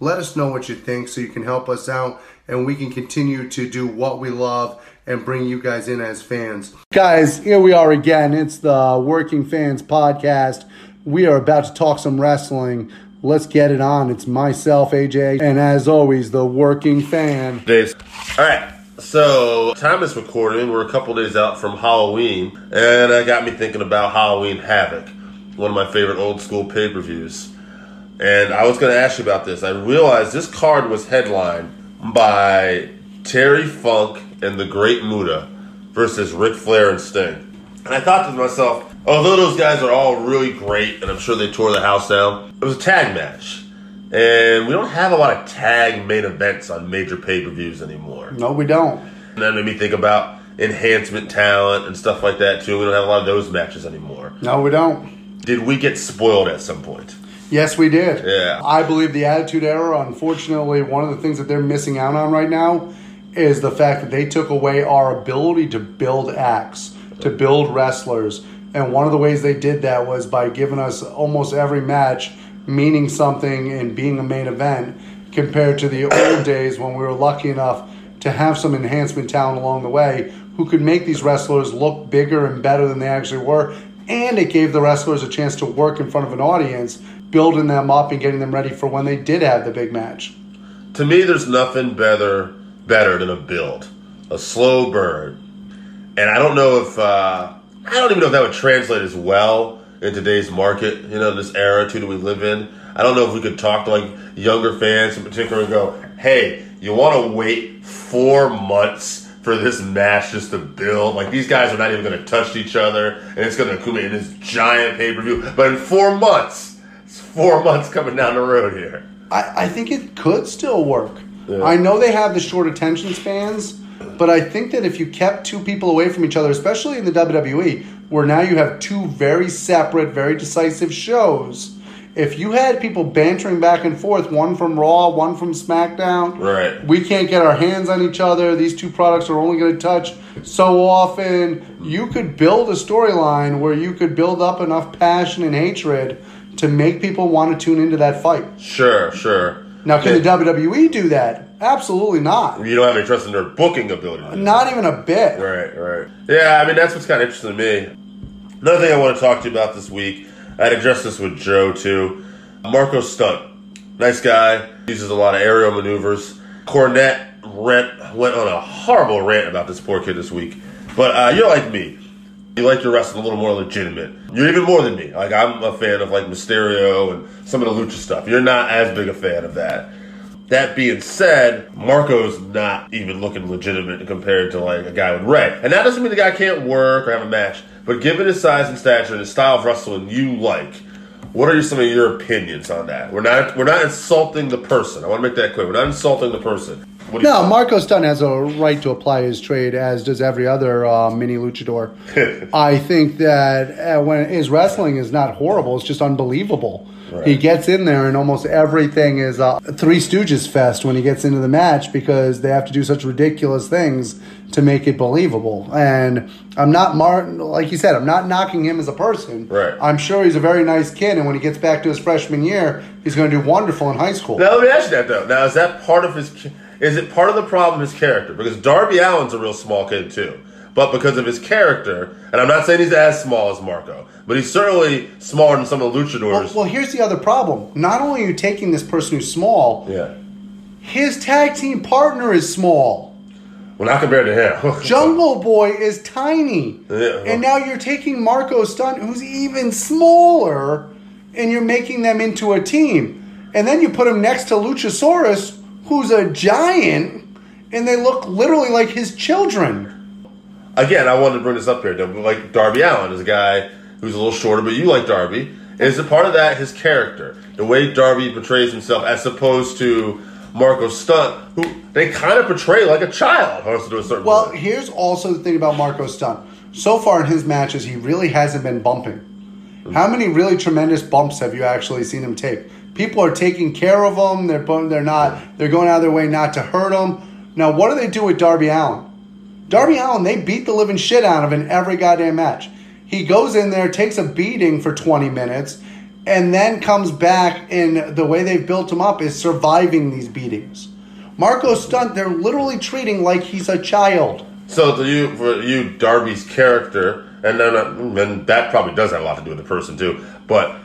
let us know what you think so you can help us out and we can continue to do what we love and bring you guys in as fans. Guys, here we are again. It's the Working Fans Podcast. We are about to talk some wrestling. Let's get it on. It's myself, AJ, and as always, the working fan. Days. All right. So, time is recording. We're a couple days out from Halloween, and it got me thinking about Halloween Havoc, one of my favorite old school pay per views. And I was going to ask you about this. I realized this card was headlined by Terry Funk and the Great Muta versus Ric Flair and Sting. And I thought to myself, although those guys are all really great, and I'm sure they tore the house down, it was a tag match. And we don't have a lot of tag main events on major pay per views anymore. No, we don't. And that made me think about enhancement talent and stuff like that too. We don't have a lot of those matches anymore. No, we don't. Did we get spoiled at some point? Yes, we did. Yeah. I believe the Attitude Era, unfortunately, one of the things that they're missing out on right now is the fact that they took away our ability to build acts, to build wrestlers. And one of the ways they did that was by giving us almost every match meaning something and being a main event compared to the old days when we were lucky enough to have some enhancement talent along the way who could make these wrestlers look bigger and better than they actually were. And it gave the wrestlers a chance to work in front of an audience, building them up and getting them ready for when they did have the big match. To me, there's nothing better better than a build, a slow burn. And I don't know if uh, I don't even know if that would translate as well in today's market. You know, this era too that we live in. I don't know if we could talk to like younger fans in particular and go, "Hey, you want to wait four months for this match just to build? Like these guys are not even going to touch each other, and it's going to accumulate in this giant pay per view. But in four months, it's four months coming down the road here. I, I think it could still work. Yeah. I know they have the short attention spans, but I think that if you kept two people away from each other, especially in the WWE, where now you have two very separate, very decisive shows, if you had people bantering back and forth, one from Raw, one from SmackDown, Right. we can't get our hands on each other. These two products are only going to touch so often. You could build a storyline where you could build up enough passion and hatred to make people want to tune into that fight. Sure, sure. Now, can the WWE do that? Absolutely not. You don't have any trust in their booking ability. Not even a bit. Right, right. Yeah, I mean that's what's kind of interesting to me. Another thing I want to talk to you about this week, I'd address this with Joe too. Marko Stunt, nice guy, uses a lot of aerial maneuvers. Cornette rent, went on a horrible rant about this poor kid this week. But uh, you're like me. You like your wrestling a little more legitimate. You're even more than me. Like I'm a fan of like Mysterio and some of the lucha stuff. You're not as big a fan of that. That being said, Marko's not even looking legitimate compared to like a guy with Rey. And that doesn't mean the guy can't work or have a match. But given his size and stature and the style of wrestling you like, what are some of your opinions on that? We're not we're not insulting the person. I want to make that clear. We're not insulting the person. What do you No, think? Marko Stunt has a right to apply his trade, as does every other uh, mini luchador. I think that uh, when his wrestling is not horrible, it's just unbelievable. Right. He gets in there, and almost everything is a Three Stooges fest when he gets into the match because they have to do such ridiculous things to make it believable. And I'm not Martin, like you said, I'm not knocking him as a person. Right. I'm sure he's a very nice kid, and when he gets back to his freshman year, he's going to do wonderful in high school. Now let me ask you that though. Now is that part of his? Is it part of the problem his character? Because Darby Allin's a real small kid too, but because of his character, and I'm not saying he's as small as Marko, but he's certainly smaller than some of the Well, luchadors. well, here's the other problem. Not only are you taking this person who's small, yeah. his tag team partner is small. Well, not compared to him. Jungle Boy is tiny. Yeah. And now you're taking Marko Stunt, who's even smaller, and you're making them into a team. And then you put him next to Luchasaurus, who's a giant, and they look literally like his children. Again, I wanted to bring this up here. Like Darby Allin is a guy who's a little shorter, but you like Darby. Is it part of that his character, the way Darby portrays himself, as opposed to Marko Stunt, who they kind of portray like a child, to a certain Well, point. here's also the thing about Marko Stunt. So far in his matches, he really hasn't been bumping. How many really tremendous bumps have you actually seen him take? People are taking care of them. They're they're not. They're going out of their way not to hurt them. Now, what do they do with Darby Allin? Darby Allin, they beat the living shit out of in every goddamn match. He goes in there, takes a beating for 20 minutes, and then comes back. And the way they've built him up is surviving these beatings. Marko Stunt, they're literally treating like he's a child. So to you, for you, Darby's character, and then and that probably does have a lot to do with the person too, but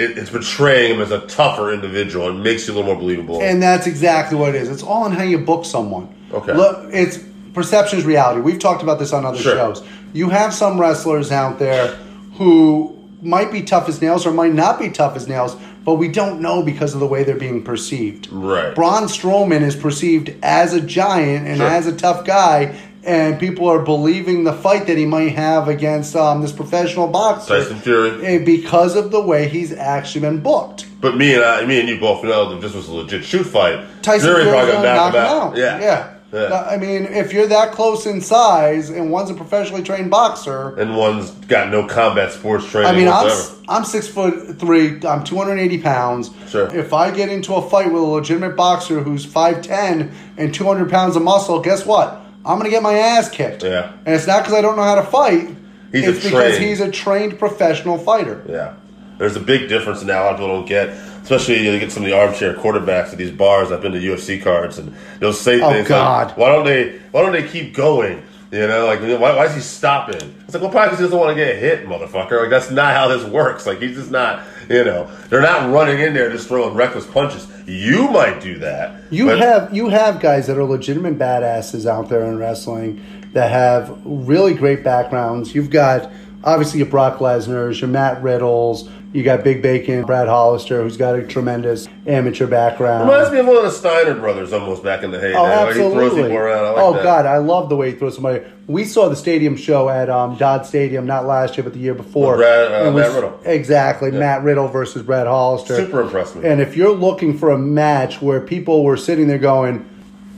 it, it's portraying him as a tougher individual. It makes you a little more believable. And that's exactly what it is. It's all in how you book someone. Okay. Look, it's perception is reality. We've talked about this on other Sure. shows. You have some wrestlers out there who might be tough as nails or might not be tough as nails, but we don't know because of the way they're being perceived. Right. Braun Strowman is perceived as a giant and Sure. as a tough guy. And people are believing the fight that he might have against um, this professional boxer Tyson Fury. eh, because of the way he's actually been booked. But me and I, me and you both know that this was a legit shoot fight. Tyson Fury probably gonna gonna knock knock him him out. out. Yeah. yeah. Yeah. I mean, if you're that close in size and one's a professionally trained boxer, And one's got no combat sports training I mean, I'm. I'm six foot three. I'm 280 pounds. Sure. If I get into a fight with a legitimate boxer who's 5'10 and 200 pounds of muscle, guess what? I'm gonna get my ass kicked. Yeah. And it's not because I don't know how to fight. He's a it's because trained- he's a trained professional fighter. Yeah. There's a big difference in that a lot of people don't get. Especially you get some of the armchair quarterbacks at these bars. I've been to UFC cards and they'll say Oh, things God. like, "Why don't they? Why don't they keep going?" You know, like why, why is he stopping? It's like, well, probably because he doesn't want to get hit, motherfucker. Like that's not how this works. Like he's just not. You know, they're not running in there just throwing reckless punches. You might do that. You but- have you have guys that are legitimate badasses out there in wrestling that have really great backgrounds. You've got obviously your Brock Lesnar's, your Matt Riddles, you got Big Bacon, Brad Hollister, who's got a tremendous amateur background. Reminds me of one of the Steiner brothers almost back in the heyday. Oh, Like, absolutely! he throws people around. I like oh that. God, I love the way he throws somebody. We saw the stadium show at um, Dodd Stadium not last year, but the year before. Brad- uh, was- Matt Riddle. Exactly, Matt Riddle versus Brad Hollister. Super impressed me. And if you're looking for a match where people were sitting there going,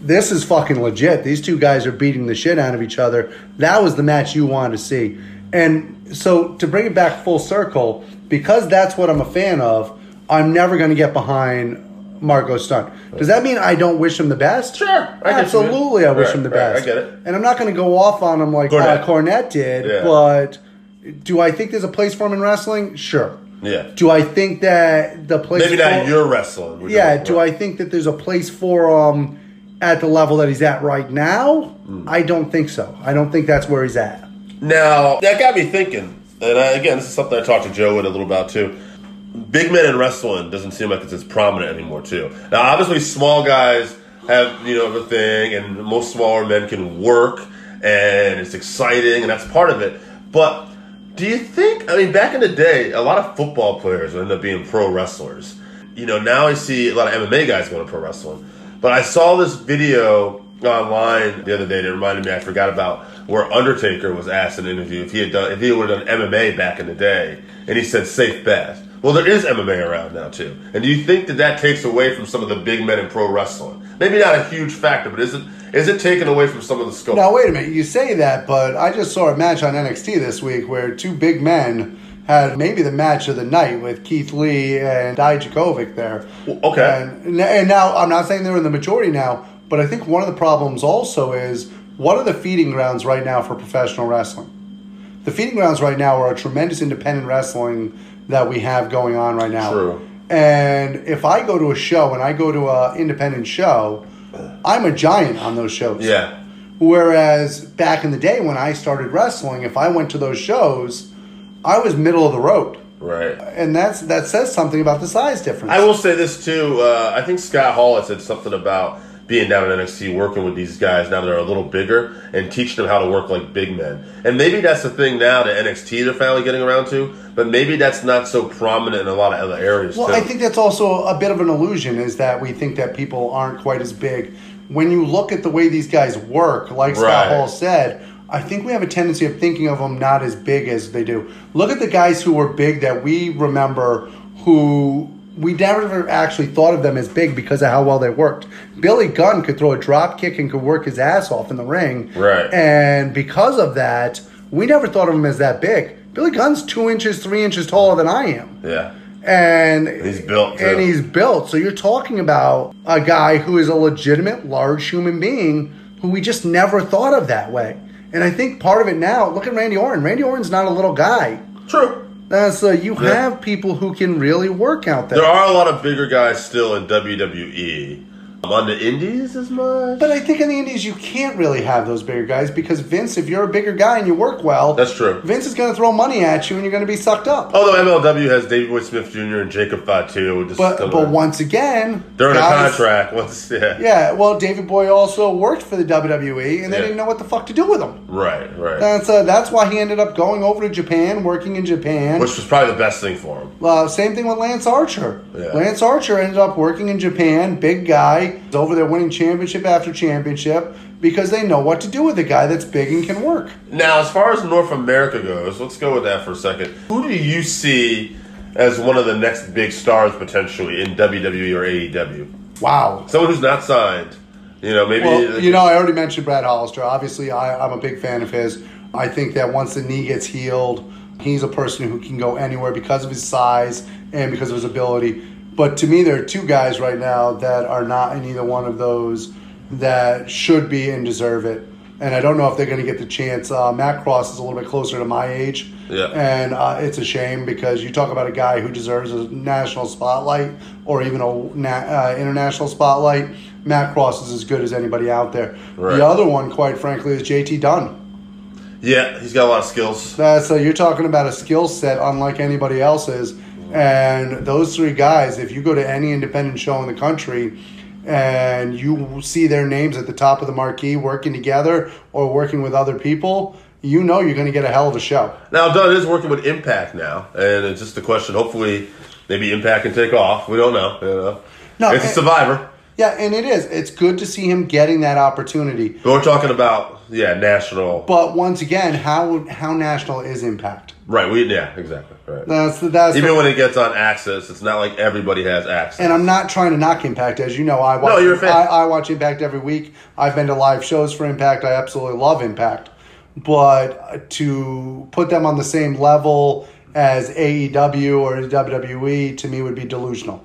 "This is fucking legit. These two guys are beating the shit out of each other," that was the match you wanted to see. And so to bring it back full circle, because that's what I'm a fan of, I'm never going to get behind Marko Stunt. Does that mean I don't wish him the best? Sure, I get what you mean. Absolutely, I wish Right, him the right, best. I get it. And I'm not going to go off on him like Cornette. Uh, Cornette did, Yeah. but do I think there's a place for him in wrestling? Sure. Yeah. Do I think that the place Maybe for, not your wrestling. yeah, is- do I think that there's a place for um at the level that he's at right now? Hmm. I don't think so. I don't think that's where he's at. Now that got me thinking, and I, again, this is something I talked to Joe with a little about too. Big men in wrestling doesn't seem like it's as prominent anymore too. Now, obviously, small guys have you know the thing, and most smaller men can work, and it's exciting, and that's part of it. But do you think? I mean, back in the day, a lot of football players would end up being pro wrestlers. You know, now I see a lot of MMA guys going to pro wrestling. But I saw this video online the other day that reminded me I forgot about where Undertaker was asked in an interview if he had done if he would have done MMA back in the day, and he said safe bet. Well, there is MMA around now too, and do you think that that takes away from some of the big men in pro wrestling? Maybe not a huge factor, but is it is it taken away from some of the scope? Now wait a minute, you say that, but I just saw a match on NXT this week where two big men had maybe the match of the night with Keith Lee and Dijakovic there. okay. And, and now I'm not saying they're in the majority now, but I think one of the problems also is what are the feeding grounds right now for professional wrestling? The feeding grounds right now are a tremendous independent wrestling that we have going on right now. True. And if I go to a show and I go to an independent show, I'm a giant on those shows. Yeah. Whereas back in the day when I started wrestling, if I went to those shows, I was middle of the road. Right. And that's that says something about the size difference. I will say this too. Uh, I think Scott Hall had said something about being down in NXT, working with these guys now they're a little bigger, and teaching them how to work like big men. And maybe that's the thing now that NXT they're finally getting around to. But maybe that's not so prominent in a lot of other areas. Well, too. I think that's also a bit of an illusion is that we think that people aren't quite as big. When you look at the way these guys work, like Scott Hall said, I think we have a tendency of thinking of them not as big as they do. Look at the guys who were big that we remember who we never actually thought of them as big because of how well they worked. Billy Gunn could throw a drop kick and could work his ass off in the ring. Right. And because of that, we never thought of him as that big. Billy Gunn's two inches, three inches taller than I am yeah. and He's built, too. and he's built. So you're talking about a guy who is a legitimate large human being who we just never thought of that way. And I think part of it now, look at Randy Orton. Randy Orton's not a little guy. True. That's uh, you Yeah. have people who can really work out there. There are a lot of bigger guys still in WWE. On the Indies as much. but I think in the Indies you can't really have those bigger guys because Vince, if you're a bigger guy and you work well, That's true. Vince is going to throw money at you and you're going to be sucked up. Although MLW has Davey Boy Smith Jr. and Jacob Fatu. But but once again, they're in guys- a contract. Once, yeah. Yeah, well, David Boy also worked for the WWE, and they Yeah. didn't know what the fuck to do with him. Right, right. That's uh, that's why he ended up going over to Japan, working in Japan. Which was probably the best thing for him. uh, same thing with Lance Archer. Yeah. Lance Archer ended up working in Japan, big guy, is over there winning championship after championship because they know what to do with a guy that's big and can work. Now, as far as North America goes, let's go with that for a second. Who do you see as one of the next big stars potentially in WWE or AEW? Wow. Someone who's not signed. You know, maybe. Well, uh, you know, I already mentioned Brad Hollister. Obviously, I, I'm a big fan of his. I think that once the knee gets healed, he's a person who can go anywhere because of his size and because of his ability. But to me, there are two guys right now that are not in either one of those that should be and deserve it. And I don't know if they're going to get the chance. Uh, Matt Cross is a little bit closer to my age. Yeah. And uh, it's a shame because you talk about a guy who deserves a national spotlight or even a na- uh, international spotlight. Matt Cross is as good as anybody out there. Right. The other one, quite frankly, is JT Dunn. yeah, he's got a lot of skills. Uh, so you're talking about a skill set unlike anybody else's. And those three guys, if you go to any independent show in the country and you see their names at the top of the marquee working together or working with other people, you know you're going to get a hell of a show. Now, Dunn is working with Impact now, and it's just a question. Hopefully, maybe Impact can take off. We don't know. You know, No, it's a Survivor. Yeah, and it is. It's good to see him getting that opportunity. But we're talking about yeah, national. But once again, how how national is Impact? Right. We yeah, exactly. Right. That's that's Even the- when it gets on access, it's not like everybody has access. and I'm not trying to knock Impact, as you know. I watch, No, you're a fan. I, I watch Impact every week. I've been to live shows for Impact. I absolutely love Impact, but to put them on the same level as AEW or WWE to me would be delusional.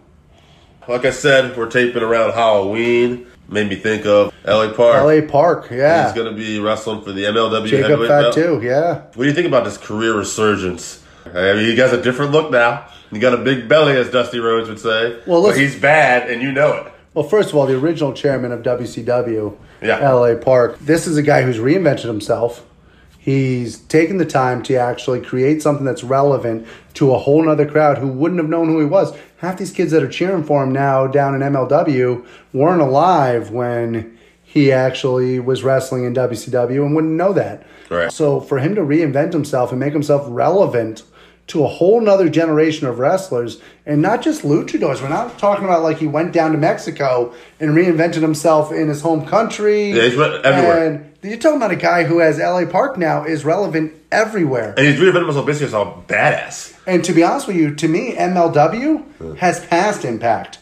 Like I said, we're taping around Halloween. Made me think of LA Park. LA Park, yeah. He's going to be wrestling for the MLW Jacob heavyweight belt. too, yeah. What do you think about this career resurgence? I mean, he has a different look now. He got a big belly, as Dusty Rhodes would say. Well, listen- he's bad, and you know it. Well, first of all, the original chairman of WCW, Yeah. LA Park, this is a guy who's reinvented himself. He's taken the time to actually create something that's relevant to a whole nother crowd who wouldn't have known who he was. Half these kids that are cheering for him now down in MLW weren't alive when he actually was wrestling in WCW and wouldn't know that. Right. So for him to reinvent himself and make himself relevant to a whole nother generation of wrestlers and not just luchadors. We're not talking about like he went down to Mexico and reinvented himself in his home country. Yeah, he's went everywhere. And you're talking about a guy who has LA Park now is relevant everywhere. And he's reinvented himself basically as a badass. And to be honest with you, to me, MLW has passed Impact.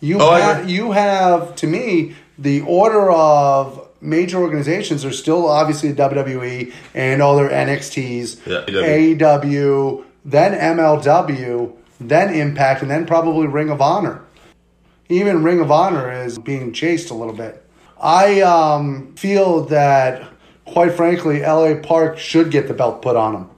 You Oh, have, you have to me the order of major organizations are still obviously WWE and all their NXTs, Yeah, AEW. AEW, then MLW, then Impact, and then probably Ring of Honor. Even Ring of Honor is being chased a little bit. I um, feel that, quite frankly, LA Park should get the belt put on him.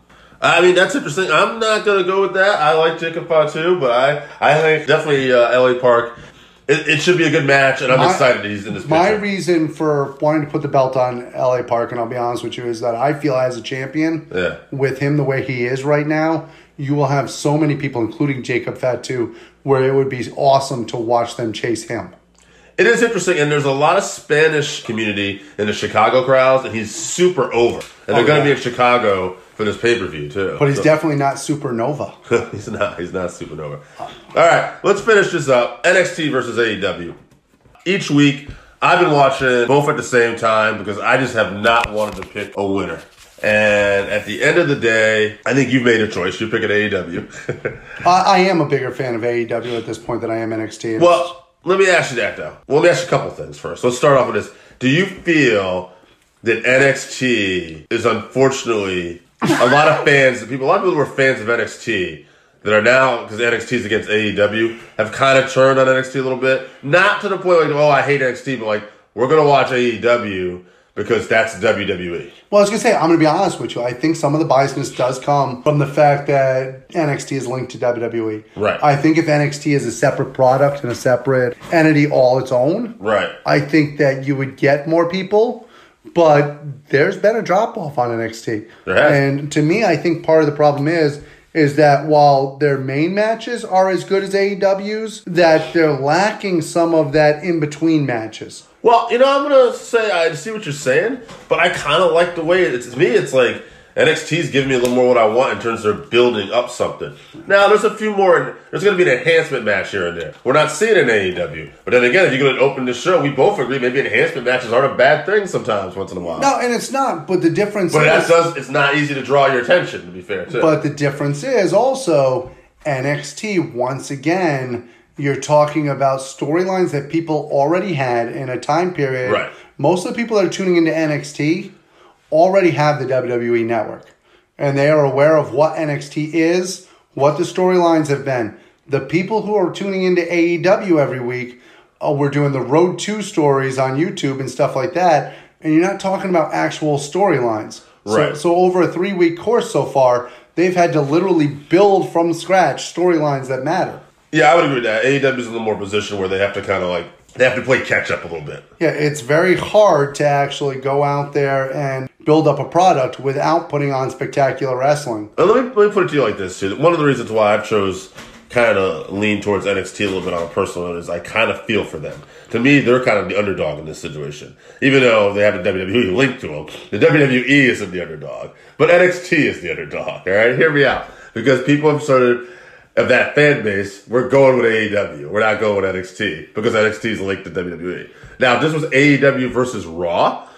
I mean, that's interesting. I'm not going to go with that. I like Jacob Fatu, but I, I think definitely uh, LA Park. It, it should be a good match, and I'm My- excited he's in this My reason for wanting to put the belt on LA Park, and I'll be honest with you, is that I feel as a champion, Yeah. with him the way he is right now, you will have so many people, including Jacob Fatu, where it would be awesome to watch them chase him. It is interesting, and there's a lot of Spanish community in the Chicago crowds, and he's super over. And they're Oh, going to yeah. be in Chicago for this pay per view too. But he's So- definitely not supernova. he's not. He's not supernova. All right, let's finish this up. NXT versus AEW. Each week, I've been watching both at the same time because I just have not wanted to pick a winner. And at the end of the day, I think you've made a choice. You're picking AEW. I, I am a bigger fan of AEW at this point than I am NXT. Well, let me ask you that though. Well, let me ask you a couple things first. Let's start off with this. Do you feel that NXT is unfortunately a lot of fans, people, a lot of people who were fans of NXT that are now because NXT is against AEW have kind of turned on NXT a little bit. Not to the point like, oh, I hate NXT, but like we're gonna watch AEW because that's. WWE. Well, I was gonna say, I'm gonna be honest with you. I think some of the biasness does come from the fact that NXT is linked to WWE. Right. I think if NXT is a separate product and a separate entity all its own, Right. I think that you would get more people. But there's been a drop off on NXT, There has. and to me, I think part of the problem is is that while their main matches are as good as AEW's, that they're lacking some of that in between matches. Well, you know, I'm gonna say I see what you're saying, but I kind of like the way it's to me. It's like NXT's giving me a little more what I want in terms of building up something. Now, there's a few more. There's gonna be an enhancement match here and there. We're not seeing in AEW, but then again, if you're gonna open the show, we both agree maybe enhancement matches aren't a bad thing sometimes, once in a while. No, and it's not. But the difference but is, that does. It's not easy to draw your attention. To be fair, too. But the difference is also NXT, once again, you're talking about storylines that people already had in a time period. Right. Most of the people that are tuning into NXT already have the WWE network. And they are aware of what NXT is, what the storylines have been. The people who are tuning into AEW every week, uh, we're doing the Road 2 stories on YouTube and stuff like that. And you're not talking about actual storylines. So- Right. So, over a three week course so far, they've had to literally build from scratch storylines that matter. Yeah, I would agree with that. AEW's in a little more position where they have to kind of like they have to play catch up a little bit. Yeah, it's very hard to actually go out there and build up a product without putting on spectacular wrestling. Uh, let, me, let me put it to you like this too. One of the reasons why I've chose kind of lean towards NXT a little bit on a personal note is I kind of feel for them. To me, they're kind of the underdog in this situation. Even though they have a WWE link to them, the WWE isn't the underdog, but NXT is the underdog. All right, hear me out because people have started of that fan base. We're going with AEW. We're not going with NXT because NXT is linked to WWE. Now, if this was AEW versus Raw,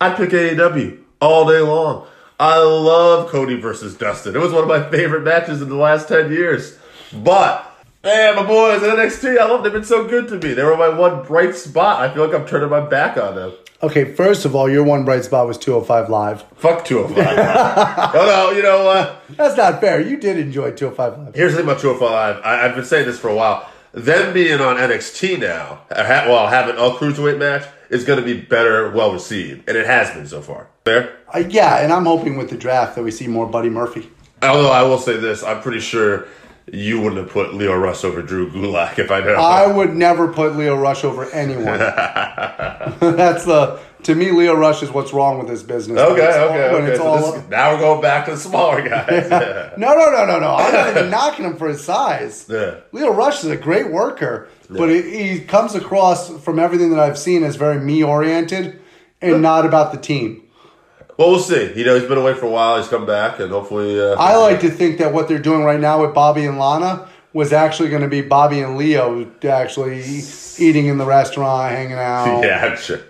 I'd pick AEW all day long. I love Cody versus Dustin. It was one of my favorite matches in the last 10 years. But, man, my boys at NXT, I love them. They've been so good to me. They were my one bright spot. I feel like I'm turning my back on them. Okay, first of all, your one bright spot was 205 Live. Fuck 205. oh, no, you know what? That's not fair. You did enjoy 205 Live. Here's the thing about 205 I, I've been saying this for a while. Them being on NXT now, uh, ha- well, having a cruiserweight match is going to be better, well received. And it has been so far. Fair? Uh, yeah, and I'm hoping with the draft that we see more Buddy Murphy. Although I will say this, I'm pretty sure you wouldn't have put Lio Rush over Drew Gulak if I know. I would never put Lio Rush over anyone. That's the to me, Lio Rush is what's wrong with this business. okay, it's all- okay, okay. So this, now we're going back to the smaller guys. Yeah. no, no, no, no, no. I'm not even knocking him for his size. Yeah. Lio Rush is a great worker, but he, he comes across from everything that I've seen as very me oriented and not about the team. Well, we'll see. You know, he's been away for a while. He's come back, and hopefully, uh, I like to think that what they're doing right now with Bobby and Lana was actually going to be Bobby and Lio actually eating in the restaurant, hanging out. yeah, I'm sure.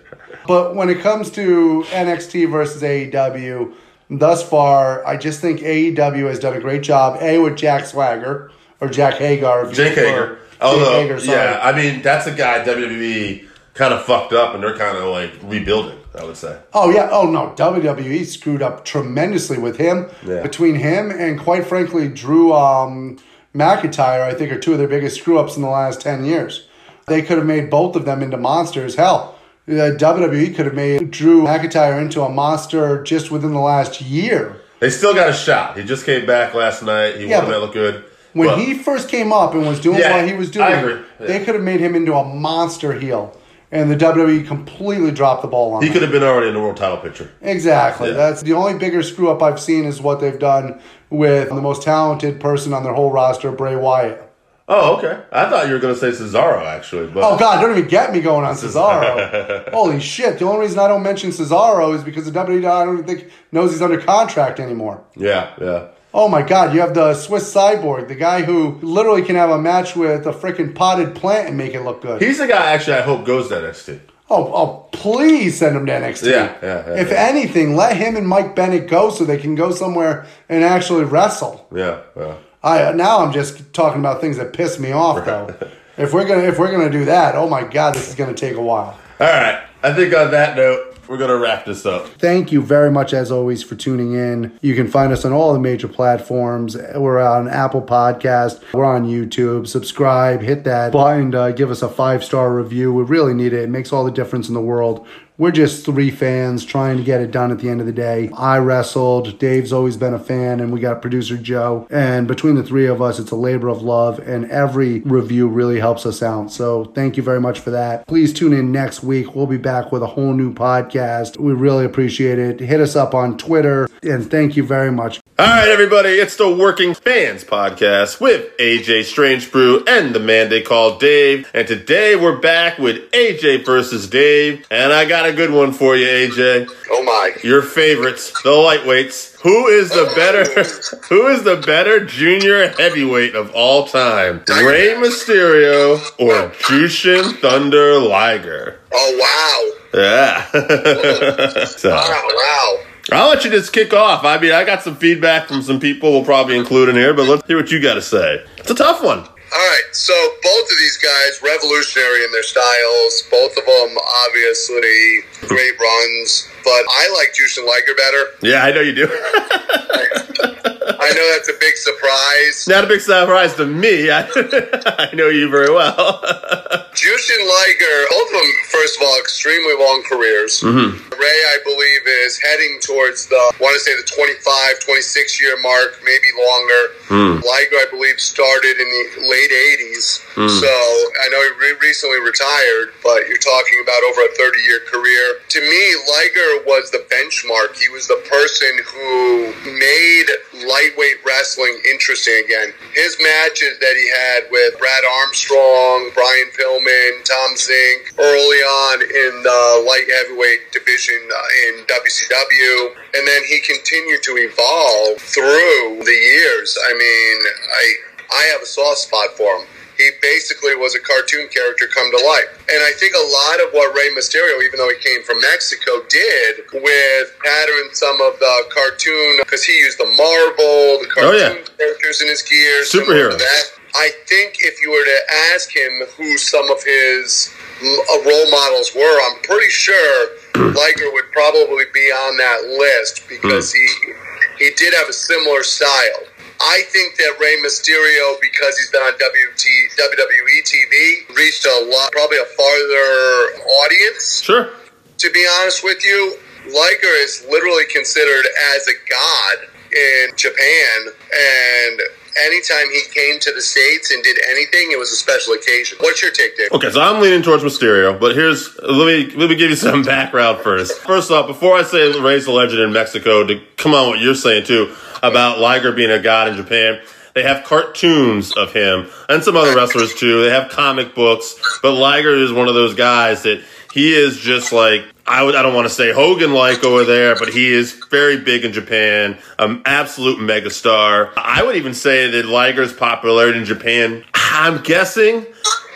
But when it comes to NXT versus AEW, thus far, I just think AEW has done a great job. A with Jack Swagger or Jack Hager. If Jake. Hager. Although, Hager, sorry. yeah, I mean that's a guy WWE kind of fucked up, and they're kind of like rebuilding. I would say. Oh yeah. Oh no. WWE screwed up tremendously with him. Yeah. Between him and quite frankly Drew um, McIntyre, I think are two of their biggest screw ups in the last ten years. They could have made both of them into monsters. Hell, uh, WWE could have made Drew McIntyre into a monster just within the last year. They still got a shot. He just came back last night. He Yeah, won. but That look good. When But- he first came up and was doing Yeah, what he was doing, agree. they could have made him into a monster heel. And the WWE completely dropped the ball on he that. could have been already in the world title picture. Exactly. Yeah. That's the only bigger screw up I've seen is what they've done with the most talented person on their whole roster, Bray Wyatt. Oh, okay. I thought you were going to say Cesaro actually, but Oh God, don't even get me going on Cesaro. Holy shit! The only reason I don't mention Cesaro is because the WWE I don't even think knows he's under contract anymore. yeah, yeah. Oh my God, you have the Swiss Cyborg, the guy who literally can have a match with a freaking potted plant and make it look good. He's the guy actually I hope goes to NXT. Oh, oh, please send him to NXT. Yeah, yeah, yeah, if yeah. anything, let him and Mike Bennett go so they can go somewhere and actually wrestle. Yeah, yeah. I uh, now I'm just talking about things that piss me off though. if we're gonna if we're gonna do that, oh my god, this is gonna take a while. All right. I think on that note, we're going to wrap this up. Thank you very much as always for tuning in. You can find us on all the major platforms. We're on Apple Podcast. We're on YouTube. Subscribe, hit that button, uh, give us a five star review. We really need it. It makes all the difference in the world. We're just three fans trying to get it done at the end of the day. I wrestled. Dave's always been a fan, and we got producer Joe. And between the three of us, it's a labor of love, and every review really helps us out. So thank you very much for that. Please tune in next week. We'll be back with a whole new podcast. We really appreciate it. Hit us up on Twitter, and thank you very much. All right, everybody, it's the Working Fans Podcast with AJ Strange Brew and the man they call Dave. And today we're back with AJ versus Dave. And I got a good one for you, AJ. Oh my. Your favorites, the lightweights. Who is the better who is the better junior heavyweight of all time? Rey Mysterio or Jushin Thunder Liger? Oh wow. Yeah. so, wow. Wow. I'll let you just kick off. I mean, I got some feedback from some people we'll probably include in here, but let's hear what you got to say. It's a tough one. All right, so both of these guys revolutionary in their styles. Both of them obviously great runs, but I like Jushin Liger better. Yeah, I know you do. I know that's a big surprise. Not a big surprise to me. I, I know you very well. Jushin Liger, both of them, first of all, extremely long careers. Mm-hmm. Rey, I believe, is heading towards the, I want to say the 25, 26 year mark, maybe longer. Mm. Liger, I believe, started in the late 80s. Mm. So I know he re- recently retired, but you're talking about over a 30 year career. To me, Liger was the benchmark. He was the person who made lightweight wrestling interesting again. His matches that he had with Brad Armstrong, Brian Pillman, Tom Zenk early on in the light heavyweight division uh, in WCW, and then he continued to evolve through the years. I mean, I I have a soft spot for him. He basically was a cartoon character come to life. And I think a lot of what Rey Mysterio, even though he came from Mexico, did with pattern some of the cartoon, because he used the Marvel, the Oh, cartoon yeah. characters in his gear. Superhero. I think if you were to ask him who some of his uh, role models were, I'm pretty sure Liger would probably be on that list because he he did have a similar style. I think that Rey Mysterio, because he's been on WT, WWE TV, reached a lot, probably a farther audience. sure. To be honest with you, Liger is literally considered as a god in Japan, and anytime he came to the states and did anything, it was a special occasion. What's your take, Dave? Okay, so I'm leaning towards Mysterio, but here's let me let me give you some background first. First off, before I say raise the legend in Mexico, to come on what you're saying too about Liger being a god in Japan. They have cartoons of him and some other wrestlers too. They have comic books, but Liger is one of those guys that he is just like I I don't want to say Hogan like over there, but he is very big in Japan, an absolute megastar. I would even say that Liger's popularity in Japan, I'm guessing,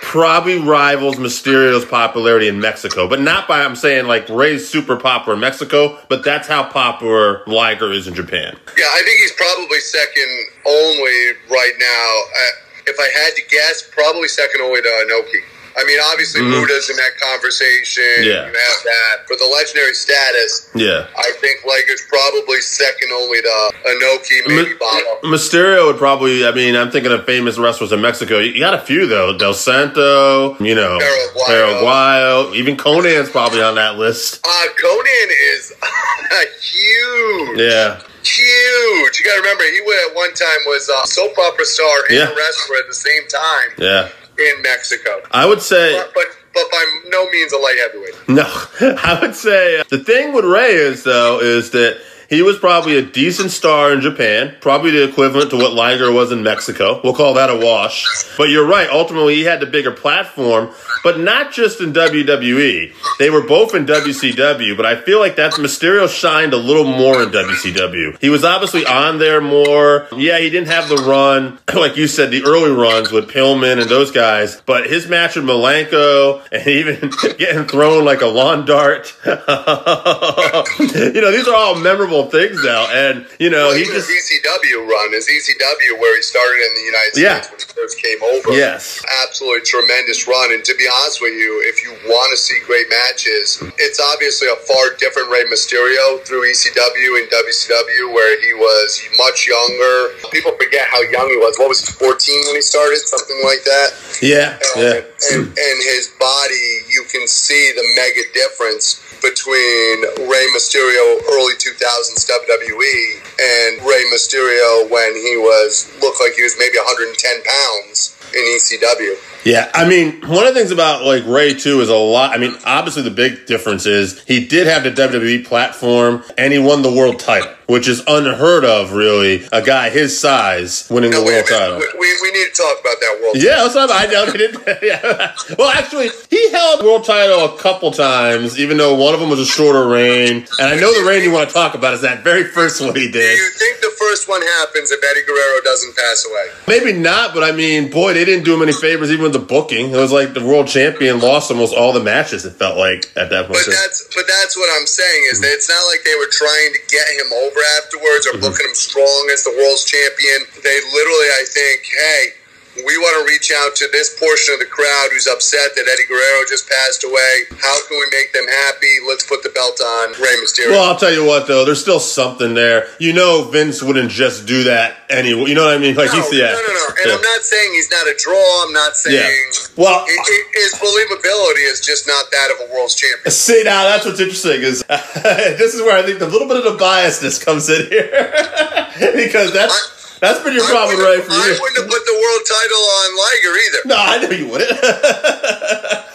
probably rivals Mysterio's popularity in Mexico, but not by I'm saying like Rey's super popular in Mexico, but that's how popular Liger is in Japan. Yeah, I think he's probably second only right now. Uh, if I had to guess, probably second only to Inoki. I mean, obviously, Mhm. Buddha's in that conversation. Yeah. You have that. For the legendary status, Yeah. I think Liger's probably second only to Inoki, maybe Bono. Mysterio would probably, I mean, I'm thinking of famous wrestlers in Mexico. You got a few though. Del Santo, you know, Perro Aguayo. Even Konnan's probably on that list. Uh, Konnan is huge. Yeah. Huge. You got to remember, he at one time was a soap opera star and Yeah. a wrestler at the same time Yeah. In Mexico. I would say, But, but, but by no means a light heavyweight. no, I would say uh, the thing with Rey is though, is that he was probably a decent star in Japan, probably the equivalent to what Liger was in Mexico. We'll call that a wash. But you're right. Ultimately, he had the bigger platform, but not just in WWE. They were both in WCW, but I feel like that Mysterio shined a little more in WCW. He was obviously on there more. Yeah, he didn't have the run, like you said, the early runs with Pillman and those guys, but his match with Malenko and even getting thrown like a lawn dart. you know, these are all memorable things now. And, you know, Well, he even his just. ECW run, his ECW where he started in the United Yeah. States when he first came over. Yes. Absolutely tremendous run. And to be honest with you, if you want to see great matches, it's obviously a far different Rey Mysterio through ECW and WCW where he was much younger. People forget how young he was. What was he, 14 when he started? Something like that. Yeah. Yeah. And, and his body, you can see the mega difference between Rey Mysterio early 2000s WWE and Rey Mysterio when he was looked like he was maybe 110 pounds in ECW. Yeah, I mean, one of the things about like Rey too is a lot. I mean, obviously the big difference is he did have the WWE platform and he won the world title, which is unheard of, really. A guy his size winning the world title. We, we, we need to talk about that world. Yeah, what I know. Yeah. Well, actually, he held the world title a couple times, even though one of them was a shorter reign. And I know the reign you want to talk about is that very first one he Do did. you think the first one happens if Eddie Guerrero doesn't pass away? Maybe not, but I mean, boy, they didn't do him any favors even with the booking. It was like the world champion lost almost all the matches. It felt like at that point. But that's but that's what I'm saying is that it's not like they were trying to get him over afterwards or booking mm-hmm. him strong as the world's champion. They literally, I think, hey, we want to reach out to this portion of the crowd who's upset that Eddie Guerrero just passed away. How can we make them happy? Let's put the belt on Rey Mysterio. Well, I'll tell you what, though, there's still something there. You know, Vince wouldn't just do that anyway. You know what I mean? Like no, he's yeah. no, no, no. And yeah. I'm not saying he's not a draw. I'm not saying Yeah. Well, it, it, his believability is just not that of a world's champion. See now, that's what's interesting is this is where I think the little bit of the biasness comes in here because that's that's been your problem, Rey, for you. I years. wouldn't have put the world title on Liger either. No, I know you wouldn't.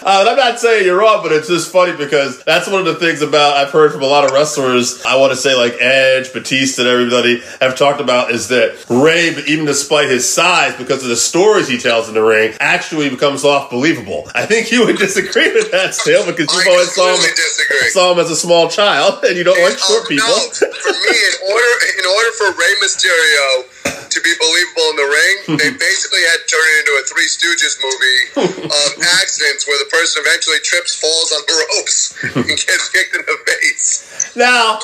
uh, I'm not saying you're wrong, but it's just funny because that's one of the things about I've heard from a lot of wrestlers. I want to say like Edge, Batista, and everybody have talked about is that Rey, even despite his size, because of the stories he tells in the ring, actually becomes off believable. I think you would disagree with that still because you've I always saw him, saw him as a small child and you don't like short Oh, people. No, for me, in order in order for Rey Mysterio to be believable in the ring, they basically had to turn it into a Three Stooges movie of accidents where the person eventually trips, falls on the ropes, and gets kicked in the face. Now,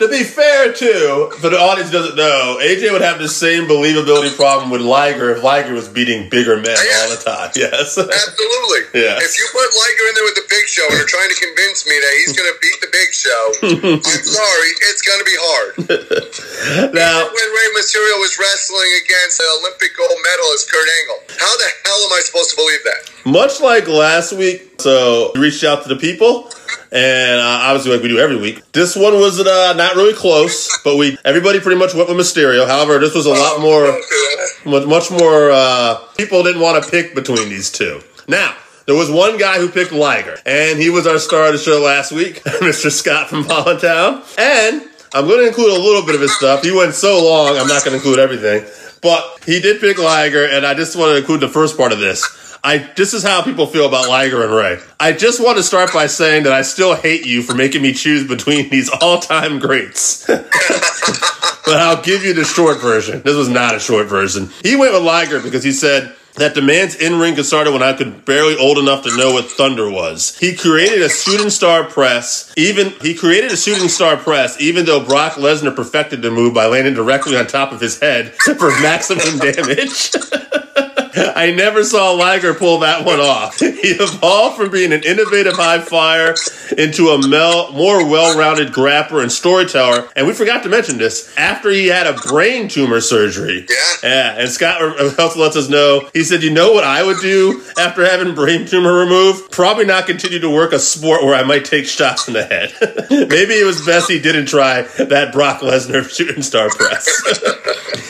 to be fair, too, for the audience doesn't know, AJ would have the same believability problem with Liger if Liger was beating bigger men oh, all the time. Yes. Absolutely. Yes. If you put Liger in there with the Big Show and are trying to convince me that he's going to beat the Big Show, I'm sorry, it's going to be hard. now, when Rey Mysterio was wrestling against the Olympic gold medalist Kurt Angle. How the hell am I supposed to believe that? Much like last week, so we reached out to the people. And uh, obviously, like we do every week, this one was uh, not really close, but we everybody pretty much went with Mysterio. However, this was a lot more that. much, much more uh, people didn't want to pick between these two. Now, there was one guy who picked Liger, and he was our star of the show last week, Mr. Scott from Voluntown. And I'm going to include a little bit of his stuff. He went so long, I'm not going to include everything. But he did pick Liger, and I just want to include the first part of this. I this is how people feel about Liger and Ray. I just want to start by saying that I still hate you for making me choose between these all-time greats. but I'll give you the short version. This was not a short version. He went with Liger because he said that the man's in ring got started when I could barely old enough to know what thunder was. He created a shooting star press. Even he created a shooting star press, even though Brock Lesnar perfected the move by landing directly on top of his head for maximum damage. I never saw Liger pull that one off. He evolved from being an innovative high flyer into a mel- more well-rounded grappler and storyteller. And we forgot to mention this after he had a brain tumor surgery. Yeah. Yeah, and Scott uh, also lets us know. He said, "You know what I would do after having brain tumor removed? Probably not continue to work a sport where I might take shots in the head. Maybe it was best he didn't try that Brock Lesnar shooting star press."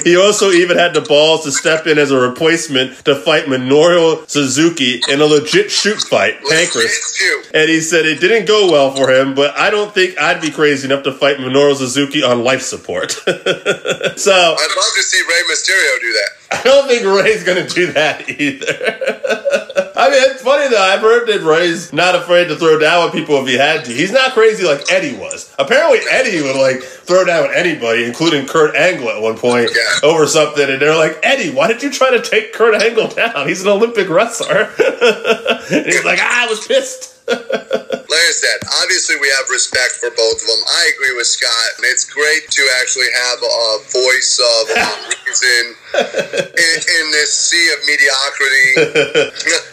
He also even had the balls to step in as a replacement to fight Minoru Suzuki in a legit shoot fight, Pancrase. And he said it didn't go well for him, but I don't think I'd be crazy enough to fight Minoru Suzuki on life support. so I'd love to see Rey Mysterio do that. I don't think Rey's gonna do that either. I mean, it's funny though. I've heard that Rey's not afraid to throw down with people if he had to. He's not crazy like Eddie was. Apparently, Eddie would like throw down with anybody, including Kurt Angle at one point Yeah. over something. And they're like, Eddie, why did you try to take Kurt Angle down? He's an Olympic wrestler. and he's like, ah, I was pissed. Like I said, obviously we have respect for both of them. I agree with Scott. It's great to actually have a voice of um, reason in, in this sea of mediocrity.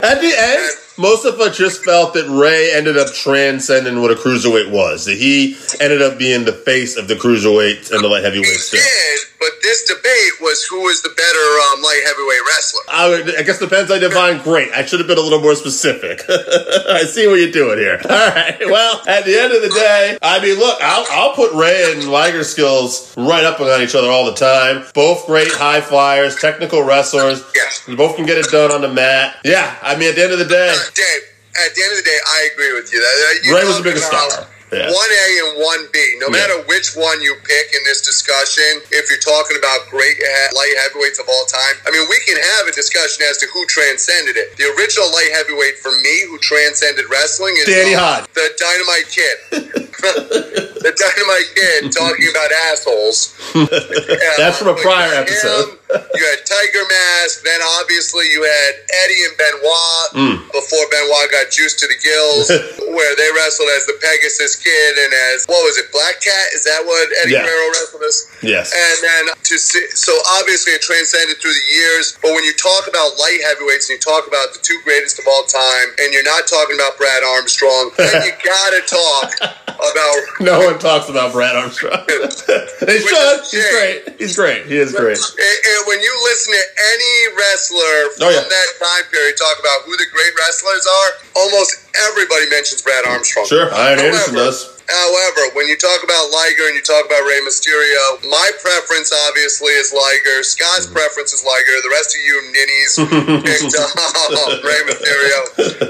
At the end, most of us just felt that Rey ended up transcending what a cruiserweight was. That he ended up being the face of the cruiserweight and the light heavyweight He did, but this debate was who was the better um, light heavyweight wrestler. I, would, I guess depends I define great. I should have been a little more specific. I see what you're doing here. All right. Well, at the end of the day, I mean, look, I'll, I'll put Rey and Liger skills right up on each other all the time. Both great high flyers, technical wrestlers. Yes. Both can get it done on the mat. Yeah. I mean, at the end of the day, Dave, at the end of the day, I agree with you. That, you Rey was the biggest star. Yeah. One A and one B. No Yeah. matter which one you pick in this discussion, if you're talking about great light heavyweights of all time, I mean, we can have a discussion as to who transcended it. The original light heavyweight for me, who transcended wrestling, is Danny Hodge. the Dynamite Kid. the Dynamite Kid talking about assholes. That's from a prior episode. you had Tiger Mask. Then obviously you had Eddie and Benoit Mm. before Benoit got juiced to the gills, where they wrestled as the Pegasus Kid and as what was it, Black Cat? Is that what Eddie Yeah. Guerrero wrestled as? Yes. And then to see, so obviously it transcended through the years. But when you talk about light heavyweights and you talk about the two greatest of all time, and you're not talking about Brad Armstrong, then you gotta talk about no one talks about Brad Armstrong. they should. He's great. He's great. He is great. And, and when you listen to any wrestler oh, from Oh, yeah. that time period talk about who the great wrestlers are, almost everybody mentions Brad Armstrong. Sure. Arn Anderson does. However, when you talk about Liger and you talk about Rey Mysterio, my preference obviously is Liger. Scott's preference is Liger. The rest of you ninnies picked uh, Rey Mysterio.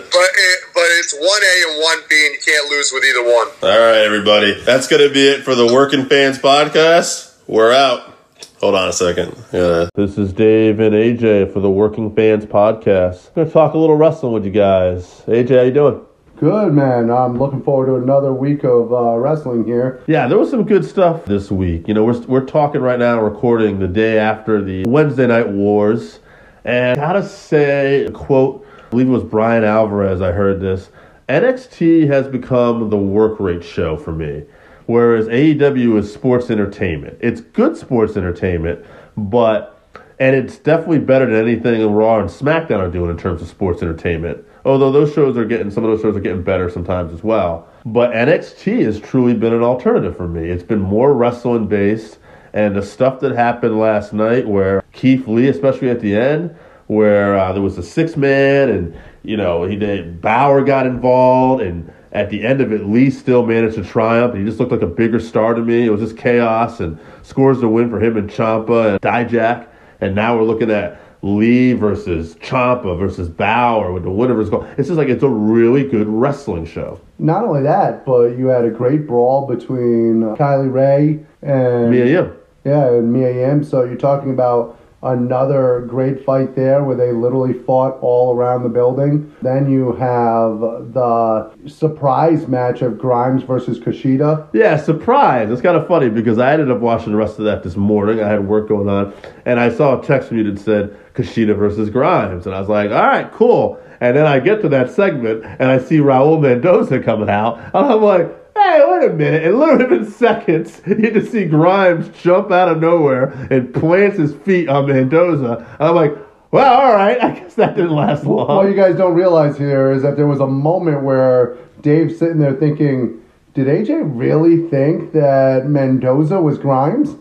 But it, but it's one A and one B, and you can't lose with either one. All right, everybody. That's going to be it for the Working Fans podcast. We're out. Hold on a second. Yeah. This is Dave and AJ for the Working Fans podcast. I'm going to talk a little wrestling with you guys. AJ, how you doing? Good man. I'm looking forward to another week of uh, wrestling here. Yeah, there was some good stuff this week. You know, we're, we're talking right now, recording the day after the Wednesday Night Wars. And I gotta say, quote, I believe it was Bryan Alvarez, I heard this. NXT has become the work rate show for me, whereas AEW is sports entertainment. It's good sports entertainment, but, and it's definitely better than anything Raw and SmackDown are doing in terms of sports entertainment. Although those shows are getting, some of those shows are getting better sometimes as well. But NXT has truly been an alternative for me. It's been more wrestling based, and the stuff that happened last night, where Keith Lee, especially at the end, where uh, there was a six man, and you know he did Balor got involved, and at the end of it, Lee still managed to triumph. He just looked like a bigger star to me. It was just chaos, and scores the win for him and Ciampa and Dijak, and now we're looking at. Lee versus Ciampa versus Balor with the it's called. It's just like it's a really good wrestling show. Not only that, but you had a great brawl between Kay Lee Ray and Mia Yim. Yeah, and Mia Yim. So you're talking about another great fight there where they literally fought all around the building. Then you have the surprise match of Grimes versus Kushida. Yeah, surprise. It's kind of funny because I ended up watching the rest of that this morning. I had work going on, and I saw a text from you that said Kushida versus Grimes. And I was like, all right, cool. And then I get to that segment and I see Raul Mendoza coming out. And I'm like, hey, wait a minute. In literally within seconds, you just see Grimes jump out of nowhere and plants his feet on Mendoza. And I'm like, well, all right. I guess that didn't last long. What you guys don't realize here is that there was a moment where Dave's sitting there thinking, did AJ really think that Mendoza was Grimes?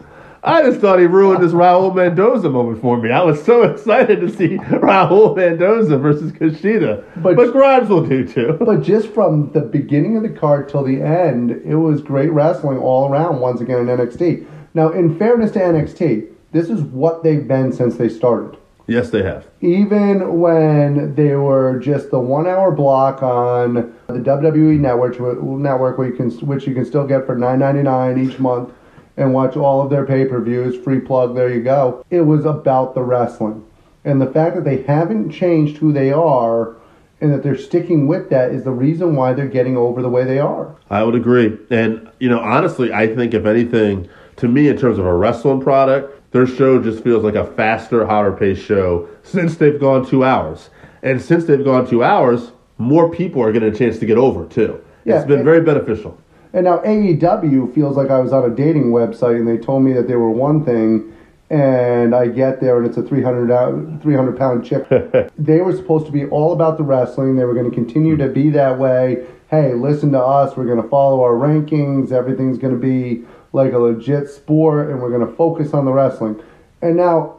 I just thought he ruined this Raul Mendoza moment for me. I was so excited to see Raul Mendoza versus Kushida. But- But, Grimes will do too. But just from the beginning of the card till the end, it was great wrestling all around once again in NXT. Now, in fairness to NXT, this is what they've been since they started. Yes, they have. Even when they were just the one hour block on the WWE network, network where you can, which you can still get for nine ninety nine each month, and watch all of their pay per views, free plug. There you go. It was about the wrestling, and the fact that they haven't changed who they are, and that they're sticking with that is the reason why they're getting over the way they are. I would agree. And, you know, honestly, I think if anything, to me, in terms of a wrestling product, their show just feels like a faster, hotter paced show since they've gone two hours. And since they've gone two hours, more people are getting a chance to get over, too. Yeah, it's been very beneficial. And now AEW feels like I was on a dating website and they told me that they were one thing, and I get there and it's a 300, 300 pound chick. they were supposed to be all about the wrestling. They were going to continue to be that way. Hey, listen to us. We're going to follow our rankings. Everything's going to be like a legit sport, and we're going to focus on the wrestling. And now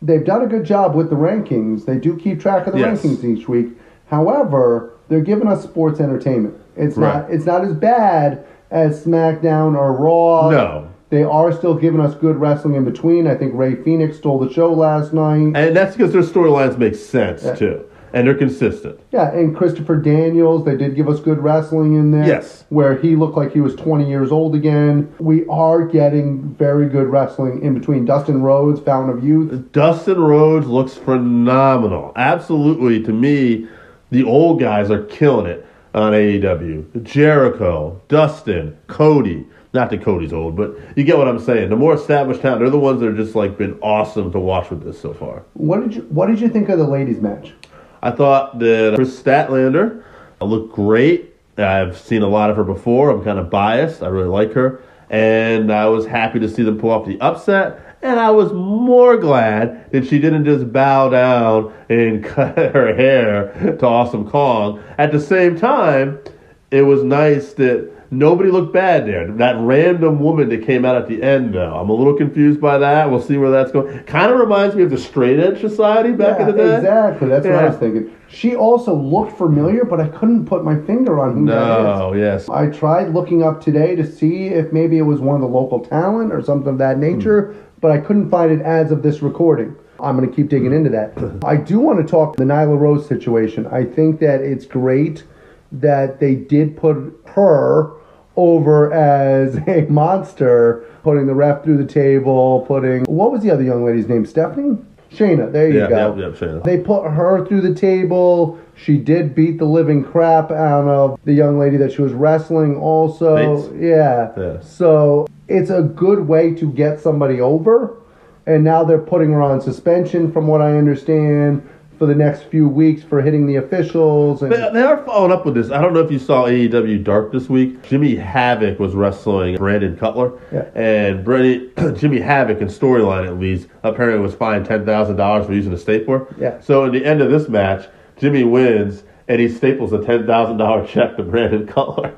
they've done a good job with the rankings. They do keep track of the Yes. rankings each week. However, they're giving us sports entertainment. It's Right. not it's not as bad as SmackDown or Raw. No. They are still giving us good wrestling in between. I think Rey Fenix stole the show last night. And that's because their storylines make sense, Yeah. too. And they're consistent. Yeah, and Christopher Daniels, they did give us good wrestling in there. Yes. Where he looked like he was 20 years old again. We are getting very good wrestling in between. Dustin Rhodes, Fountain of Youth. Dustin Rhodes looks phenomenal. Absolutely, to me, the old guys are killing it on AEW. Jericho, Dustin, Cody. Not that Cody's old, but you get what I'm saying. The more established talent, they're the ones that are just like been awesome to watch with this so far. What did you What did you think of the ladies' match? I thought that Kris Statlander looked great. I've seen a lot of her before. I'm kind of biased. I really like her. And I was happy to see them pull off the upset. And I was more glad that she didn't just bow down and cut her hair to Awesome Kong. At the same time, it was nice that nobody looked bad there. That random woman that came out at the end, though, I'm a little confused by that. We'll see where that's going. Kind of reminds me of the Straight Edge Society back in the day. Exactly. That's what I was thinking. She also looked familiar, but I couldn't put my finger on who that is. No, yes. I tried looking up today to see if maybe it was one of the local talent or something of that nature, but I couldn't find it as of this recording. I'm going to keep digging into that. I do want to talk the Nyla Rose situation. I think that it's great that they did put her over as a monster, putting the ref through the table, putting what was the other young lady's name? Stephanie? Shayna. There you Yeah, go. yeah, Shayna. They put her through the table. She did beat the living crap out of the young lady that she was wrestling also. Bates. Yeah. Yeah. So it's a good way to get somebody over. And now they're putting her on suspension, from what I understand, for the next few weeks for hitting the officials. And They, they are following up with this. I don't know if you saw AEW Dark this week. Jimmy Havoc was wrestling Brandon Cutler, Yeah. and Brandon, Jimmy Havoc, in storyline at least, apparently was fined ten thousand dollars for using a stapler. Yeah. So in the end of this match, Jimmy wins, and he staples a ten thousand dollar check to Brandon Cutler.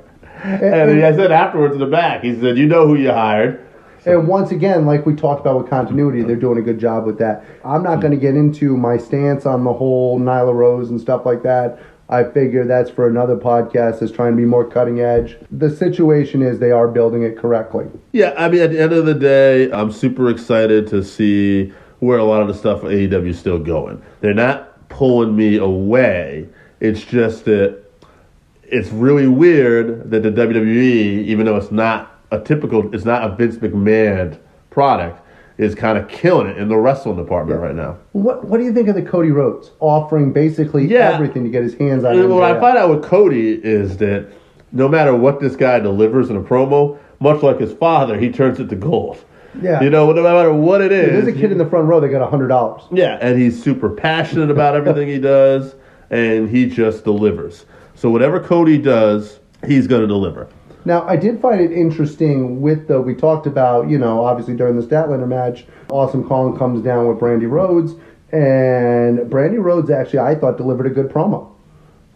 And he said afterwards in the back, he said, "You know who you hired." And once again, like we talked about with continuity, they're doing a good job with that. I'm not going to get into my stance on the whole Nyla Rose and stuff like that. I figure that's for another podcast that's trying to be more cutting edge. The situation is they are building it correctly. Yeah, I mean, at the end of the day, I'm super excited to see where a lot of the stuff AEW is still going. They're not pulling me away. It's just that it's really weird that the WWE, even though it's not a typical, it's not a Vince McMahon product, is kind of killing it in the wrestling department right now. What What do you think of the Cody Rhodes offering basically Yeah. everything to get his hands on? And what I find out with Cody is that no matter what this guy delivers in a promo, much like his father, he turns it to gold. Yeah. You know, no matter what it is. If there's a kid in the front row, they got hundred dollars. Yeah, and he's super passionate about everything he does, and he just delivers. So whatever Cody does, he's going to deliver. Now, I did find it interesting with the, we talked about, you know, obviously during the Statlander match, Awesome Kong comes down with Brandi Rhodes, and Brandi Rhodes actually, I thought, delivered a good promo.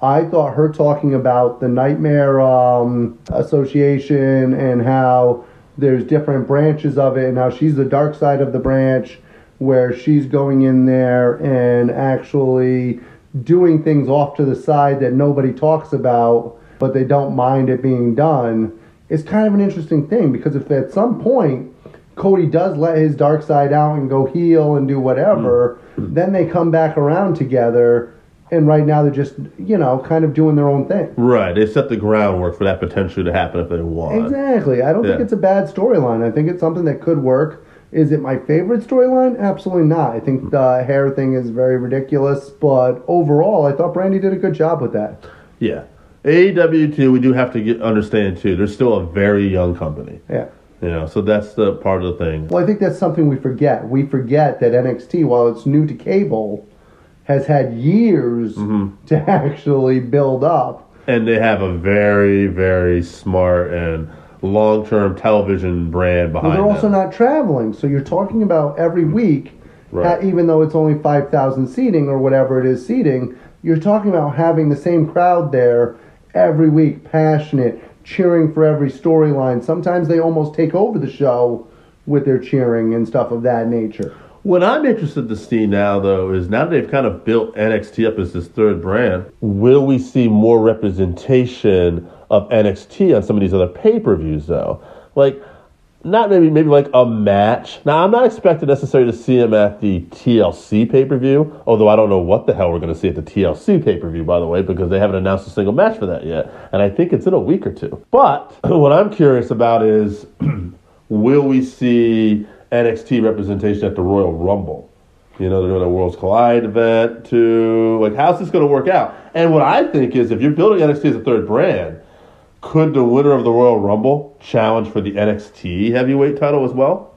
I thought her talking about the Nightmare um, Association and how there's different branches of it, and how she's the dark side of the branch, where she's going in there and actually doing things off to the side that nobody talks about, but they don't mind it being done. It's kind of an interesting thing because if at some point Cody does let his dark side out and go heel and do whatever, mm-hmm. then they come back around together. And right now they're just, you know, kind of doing their own thing. Right. They set the groundwork for that potentially to happen if they want. Exactly. I don't think it's a bad storyline. I think it's something that could work. Is it my favorite storyline? Absolutely not. I think the hair thing is very ridiculous, but overall, I thought Brandi did a good job with that. Yeah. AEW too. We do have to get, understand too. They're still a very young company. Yeah. You know, so that's the part of the thing. Well, I think that's something we forget. We forget that NXT, while it's new to cable, has had years mm-hmm. to actually build up. And they have a very, very smart and long-term television brand Well, behind they're also them. not traveling, so you're talking about every hmm. week, Right. even though it's only 5,000 seating or whatever it is seating, you're talking about having the same crowd there every week, passionate, cheering for every storyline. Sometimes they almost take over the show with their cheering and stuff of that nature. What I'm interested to see now, though, is now that they've kind of built NXT up as this third brand, will we see more representation of NXT on some of these other pay-per-views, though? Like, not maybe maybe like a match. Now, I'm not expecting necessarily to see him at the TLC pay-per-view, although I don't know what the hell we're going to see at the TLC pay-per-view, by the way, because they haven't announced a single match for that yet, and I think it's in a week or two. But what I'm curious about is, will we see NXT representation at the Royal Rumble? You know, they're doing a Worlds Collide event too. Like, how's this going to work out? And what I think is, if you're building NXT as a third brand, could the winner of the Royal Rumble challenge for the NXT heavyweight title as well?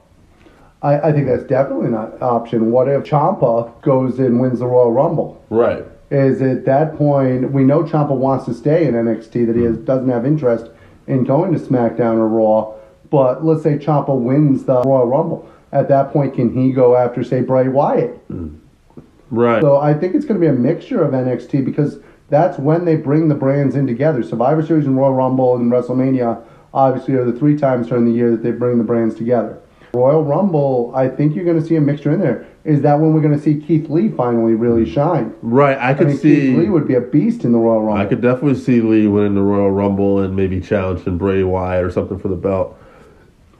I, I think that's definitely not an option. What if Ciampa goes and wins the Royal Rumble? Right. is at that point we know Ciampa wants to stay in NXT that he has, doesn't have interest in going to SmackDown or Raw. But let's say Ciampa wins the Royal Rumble. At that point, can he go after say Bray Wyatt? Mm. Right. So I think it's going to be a mixture of NXT because that's when they bring the brands in together. Survivor Series and Royal Rumble and WrestleMania obviously are the three times during the year that they bring the brands together. Royal Rumble, I think you're going to see a mixture in there. Is that when we're going to see Keith Lee finally really shine? right. I I could mean, see. Keith Lee would be a beast in the Royal Rumble. I could definitely see Lee winning the Royal Rumble and maybe challenging Bray Wyatt or something for the belt.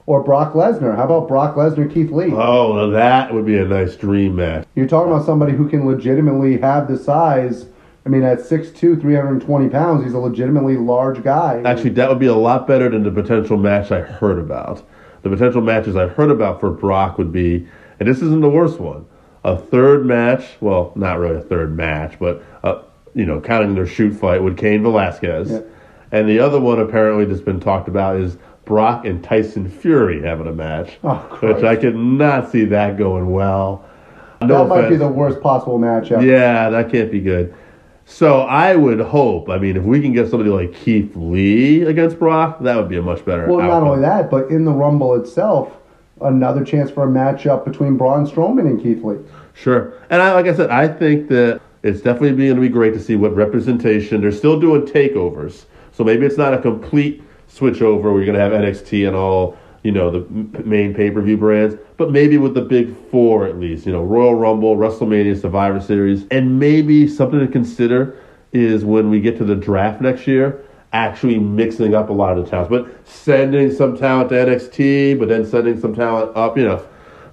Or Brock Lesnar. How about Brock Lesnar, Keith Lee? Oh, that would be a nice dream match. You're talking about somebody who can legitimately have the size. I mean, at 6'2", 320 pounds, he's a legitimately large guy. Actually, that would be a lot better than the potential match I heard about. The potential matches I've heard about for Brock would be, and this isn't the worst one, a third match. Well, not really a third match, but uh, you know, counting their shoot fight with Cain Velasquez, Yeah. and the other one apparently that's been talked about is Brock and Tyson Fury having a match, Oh, which I could not see that going well. that No might be the worst possible match ever. Yeah, that can't be good. So I would hope. I mean, if we can get somebody like Keith Lee against Brock, that would be a much better. Well, not only that, but in the Rumble itself, another chance for a matchup between Braun Strowman and Keith Lee. Sure. And I, like I said, I think that it's definitely going to be great to see what representation. They're still doing takeovers, so maybe it's not a complete switch over where you're going to have NXT and all you know the main pay per view brands, but maybe with the big four at least. You know, Royal Rumble, WrestleMania, Survivor Series, and maybe something to consider is when we get to the draft next year. Actually mixing up a lot of the talents, but sending some talent to NXT, but then sending some talent up. You know,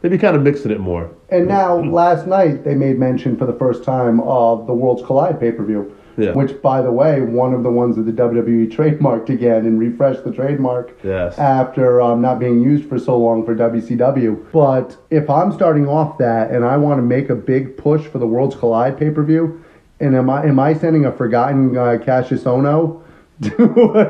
maybe kind of mixing it more. And now, last night, they made mention for the first time of the Worlds Collide pay per view. Yeah. Which, by the way, one of the ones that the WWE trademarked again and refreshed the trademark Yes. after um, not being used for so long for WCW. But if I'm starting off that and I want to make a big push for the Worlds Collide pay per view, and am I am I sending a forgotten uh, Cassius Ohno to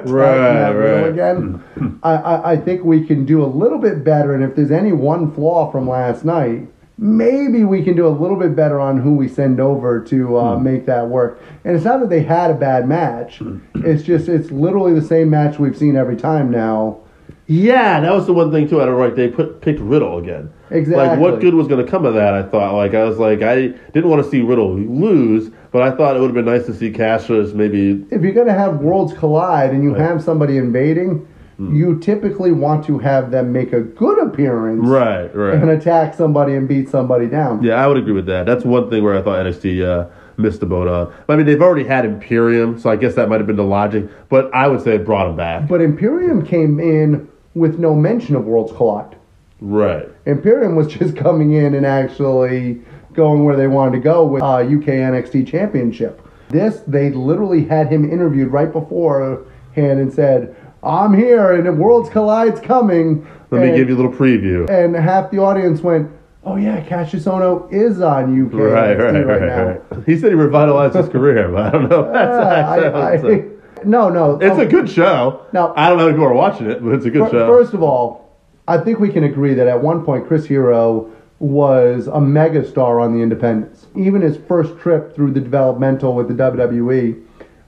Right, right. again. I, I, I think we can do a little bit better, and if there's any one flaw from last night, maybe we can do a little bit better on who we send over to uh, Hmm. make that work. And it's not that they had a bad match; it's just it's literally the same match we've seen every time now. Yeah, that was the one thing too. I don't like they put picked Riddle again. Exactly. Like what good was going to come of that? I thought. Like I was like I didn't want to see Riddle lose, but I thought it would have been nice to see Cassius maybe. if you're going to have worlds collide and you Right. have somebody invading, Hmm. you typically want to have them make a good appearance Right, right. and attack somebody and beat somebody down. Yeah, I would agree with that. That's one thing where I thought NXT uh, missed the boat on. I mean, they've already had Imperium, so I guess that might have been the logic. But I would say it brought him back. But Imperium came in with no mention of worlds collide. Right. Imperium was just coming in and actually going where they wanted to go with uh, UK NXT Championship. This, they literally had him interviewed right beforehand and said, I'm here and Worlds Collide's coming. Let me give you a little preview. and half the audience went, "Oh yeah, Cassius Ohno is on UK Right, right, right, now." right. He said he revitalized his career, but I don't know. That's, Uh, I- no, no, it's oh, a good show. No. I don't know if people are watching it, but it's a good show. First of all, I think we can agree that at one point Chris Hero was a megastar on the independents. Even his first trip through the developmental with the WWE.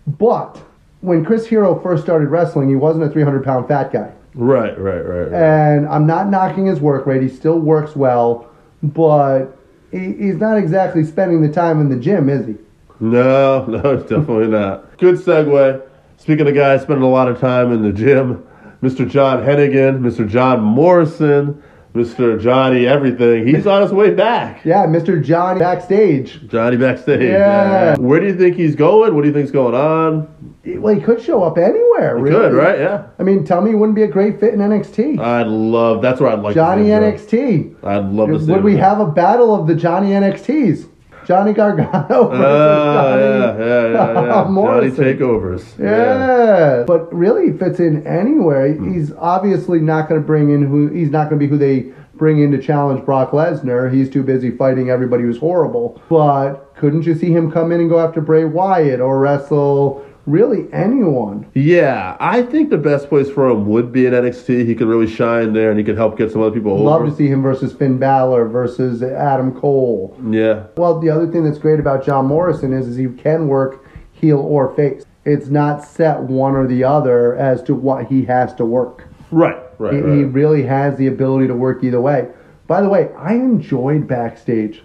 But when Chris Hero first started wrestling, he wasn't a 300 pound fat guy. right, right, right. right. And I'm not knocking his work rate. He still works well, but he, he's not exactly spending the time in the gym, is he? No, no, definitely not. Good segue. Speaking of guys spending a lot of time in the gym, Mr. John Hennigan, Mr. John Morrison, Mr. Johnny Everything. He's on his way back. Yeah, Mr. Johnny backstage. Johnny backstage. Yeah. Where do you think he's going? What do you think's going on? Well, he could show up anywhere. He really. could, right? Yeah. I mean, tell me, he wouldn't be a great fit in NXT. I'd love. That's where I'd like Johnny to see him go. NXT. I'd love to see. Would we have a battle of the Johnny NXTs? Johnny Gargano versus Uh, Johnny yeah, yeah, yeah, yeah. Johnny takeovers. Yeah. but really he fits in anywhere. Hmm. He's obviously not going to bring in who he's not going to be who they bring in to challenge Brock Lesnar. He's too busy fighting everybody who's horrible. But couldn't you see him come in and go after Bray Wyatt or wrestle really anyone? Yeah, I think the best place for him would be in NXT. He could really shine there, and he could help get some other people Love over. to see him versus Finn Balor versus Adam Cole. Yeah, Well, the other thing that's great about John Morrison is, is he can work heel or face. It's not set one or the other as to what he has to work. right, right, He, right. he really has the ability to work either way. By the way, I enjoyed backstage.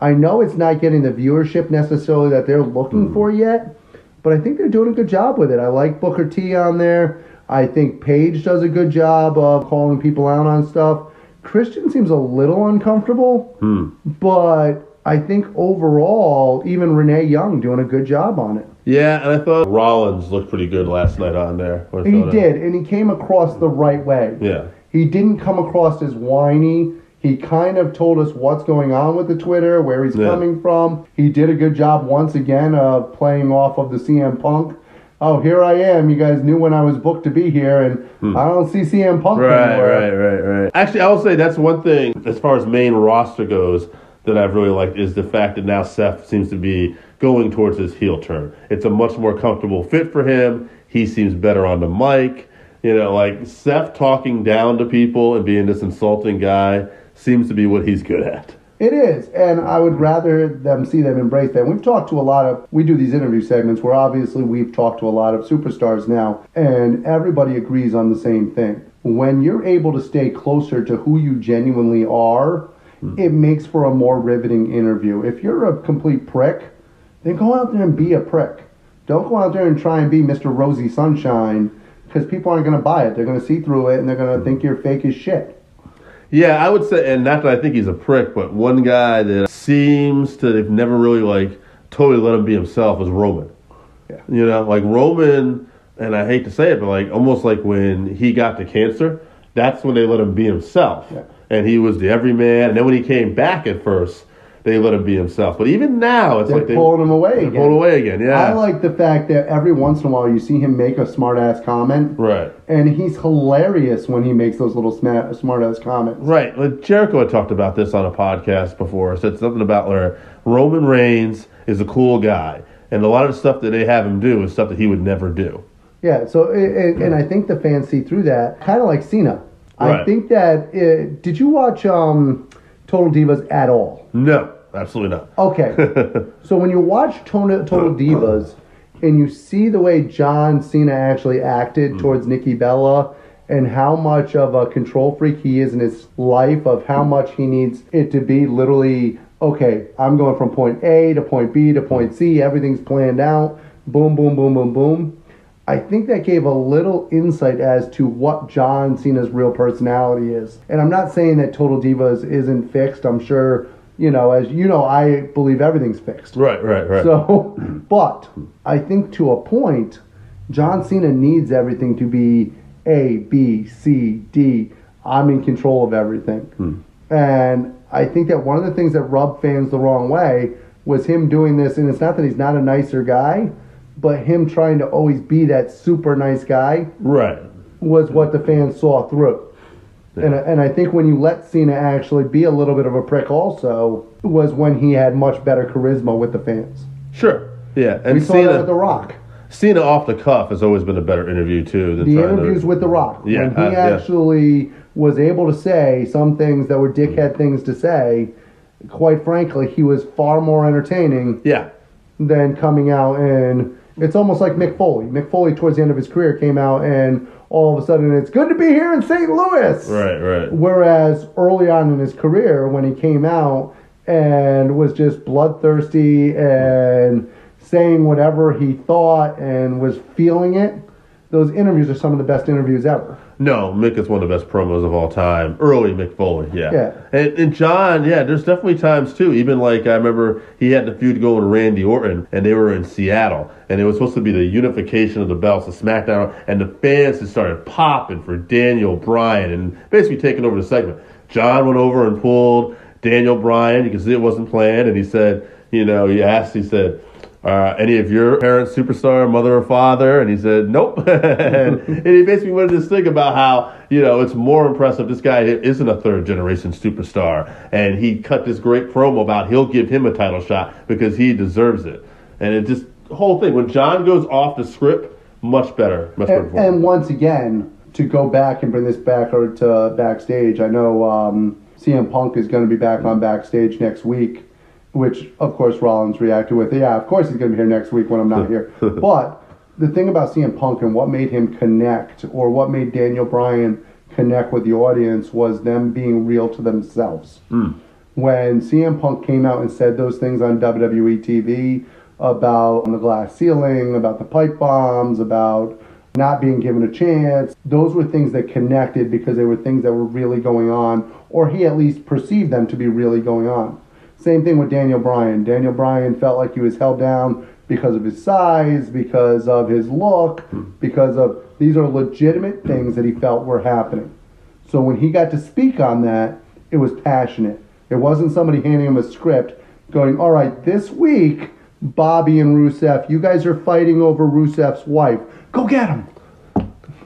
I know it's not getting the viewership necessarily that they're looking Hmm. for yet, but I think they're doing a good job with it. I like Booker T on there. I think Paige does a good job of calling people out on stuff. Christian seems a little uncomfortable, Hmm. but I think overall, even Renee Young doing a good job on it. Yeah, and I thought Rollins looked pretty good last night on there. He uh, did, and he came across the right way. Yeah, He didn't come across as whiny. He kind of told us what's going on with the Twitter, where he's Yeah. coming from. He did a good job once again of playing off of the CM Punk. Oh, here I am. You guys knew when I was booked to be here, and I don't see CM Punk Hmm. right, anywhere. right, right, right. Actually, I will say that's one thing as far as main roster goes that I've really liked is the fact that now Seth seems to be going towards his heel turn. It's a much more comfortable fit for him. He seems better on the mic. You know, like Seth talking down to people and being this insulting guy seems to be what he's good at. It is, and I would rather them see them embrace that. We've talked to a lot of, we do these interview segments where obviously we've talked to a lot of superstars now, and everybody agrees on the same thing. When you're able to stay closer to who you genuinely are, hmm. it makes for a more riveting interview. If you're a complete prick, then go out there and be a prick. Don't go out there and try and be Mr. Rosy Sunshine because people aren't going to buy it. They're going to see through it and they're going to think you're fake as shit. Yeah, I would say, and not that I think he's a prick, but one guy that seems to have never really like totally let him be himself is Roman. Yeah. You know, like Roman, and I hate to say it, but like almost like when he got the cancer, that's when they let him be himself, Yeah. and he was the everyman. And then when he came back at first, they let him be himself. But even now, it's They're like they pulling him away they're again. pulling away again. Yeah, I like the fact that every once in a while you see him make a smart ass comment, right. and he's hilarious when he makes those little smart, ass comments. Right. Like Jericho had talked about this on a podcast before. Said something about where Roman Reigns is a cool guy, and a lot of the stuff that they have him do is stuff that he would never do. Yeah, so and, and I think the fans see through that, kind of like Cena. I think that uh, did you watch um, Total Divas at all? No, absolutely not. Okay, so when you watch Total, Total Divas uh. and you see the way John Cena actually acted mm. towards Nikki Bella and how much of a control freak he is in his life, of how mm. much he needs it to be literally okay, I'm going from point A to point B to point C, everything's planned out, boom, boom, boom, boom, boom. I think that gave a little insight as to what John Cena's real personality is. And I'm not saying that Total Divas isn't fixed. I'm sure, you know, as you know, I believe everything's fixed. Right, right, right. So, but I think to a point, John Cena needs everything to be A, B, C, D. I'm in control of everything. Hmm. And I think that one of the things that rubbed fans the wrong way was him doing this. And it's not that he's not a nicer guy, but him trying to always be that super nice guy right. was what the fans saw through. And, and I think when you let Cena actually be a little bit of a prick, also was when he had much better charisma with the fans. Sure. Yeah, and We saw that Cena, with The Rock. Cena off the cuff has always been a better interview too. Than The interviews to, with The Rock. Yeah, when he uh, yeah. actually was able to say some things that were dickhead things to say, quite frankly, he was far more entertaining Yeah, than coming out and it's almost like Mick Foley. Mick Foley, towards the end of his career, came out and all of a sudden it's good to be here in St. Louis. right, right. Whereas early on in his career, when he came out and was just bloodthirsty and saying whatever he thought and was feeling it, those interviews are some of the best interviews ever. No, Mick is one of the best promos of all time. Early Mick Foley, yeah. Yeah. And, and John, yeah, there's definitely times too. Even like I remember he had the feud going with Randy Orton, and they were in Seattle, and it was supposed to be the unification of the belts, the SmackDown, and the fans had started popping for Daniel Bryan and basically taking over the segment. John went over and pulled Daniel Bryan. You can see it wasn't planned, and he said, you know, he asked, he said. Uh, any of your parents superstar, mother or father? And he said, nope. and, and he basically wanted to think about how, you know, it's more impressive. This guy isn't a third generation superstar. And he cut this great promo about he'll give him a title shot because he deserves it. And it just, the whole thing, when John goes off the script, much better. Much better. And, and once again, to go back and bring this back or to backstage, I know um, CM Punk is going to be back on backstage next week, which of course Rollins reacted with, yeah, of course he's going to be here next week when I'm not here. but the thing about CM Punk and what made him connect, or what made Daniel Bryan connect with the audience, was them being real to themselves. Hmm. When CM Punk came out and said those things on WWE TV about the glass ceiling, about the pipe bombs, about not being given a chance, those were things that connected because they were things that were really going on, or he at least perceived them to be really going on. Same thing with Daniel Bryan. Daniel Bryan felt like he was held down because of his size, because of his look, hmm. because of these are legitimate things that he felt were happening. So when he got to speak on that, it was passionate. It wasn't somebody handing him a script going, all right, this week, Bobby and Rusev, you guys are fighting over Rusev's wife. Go get him.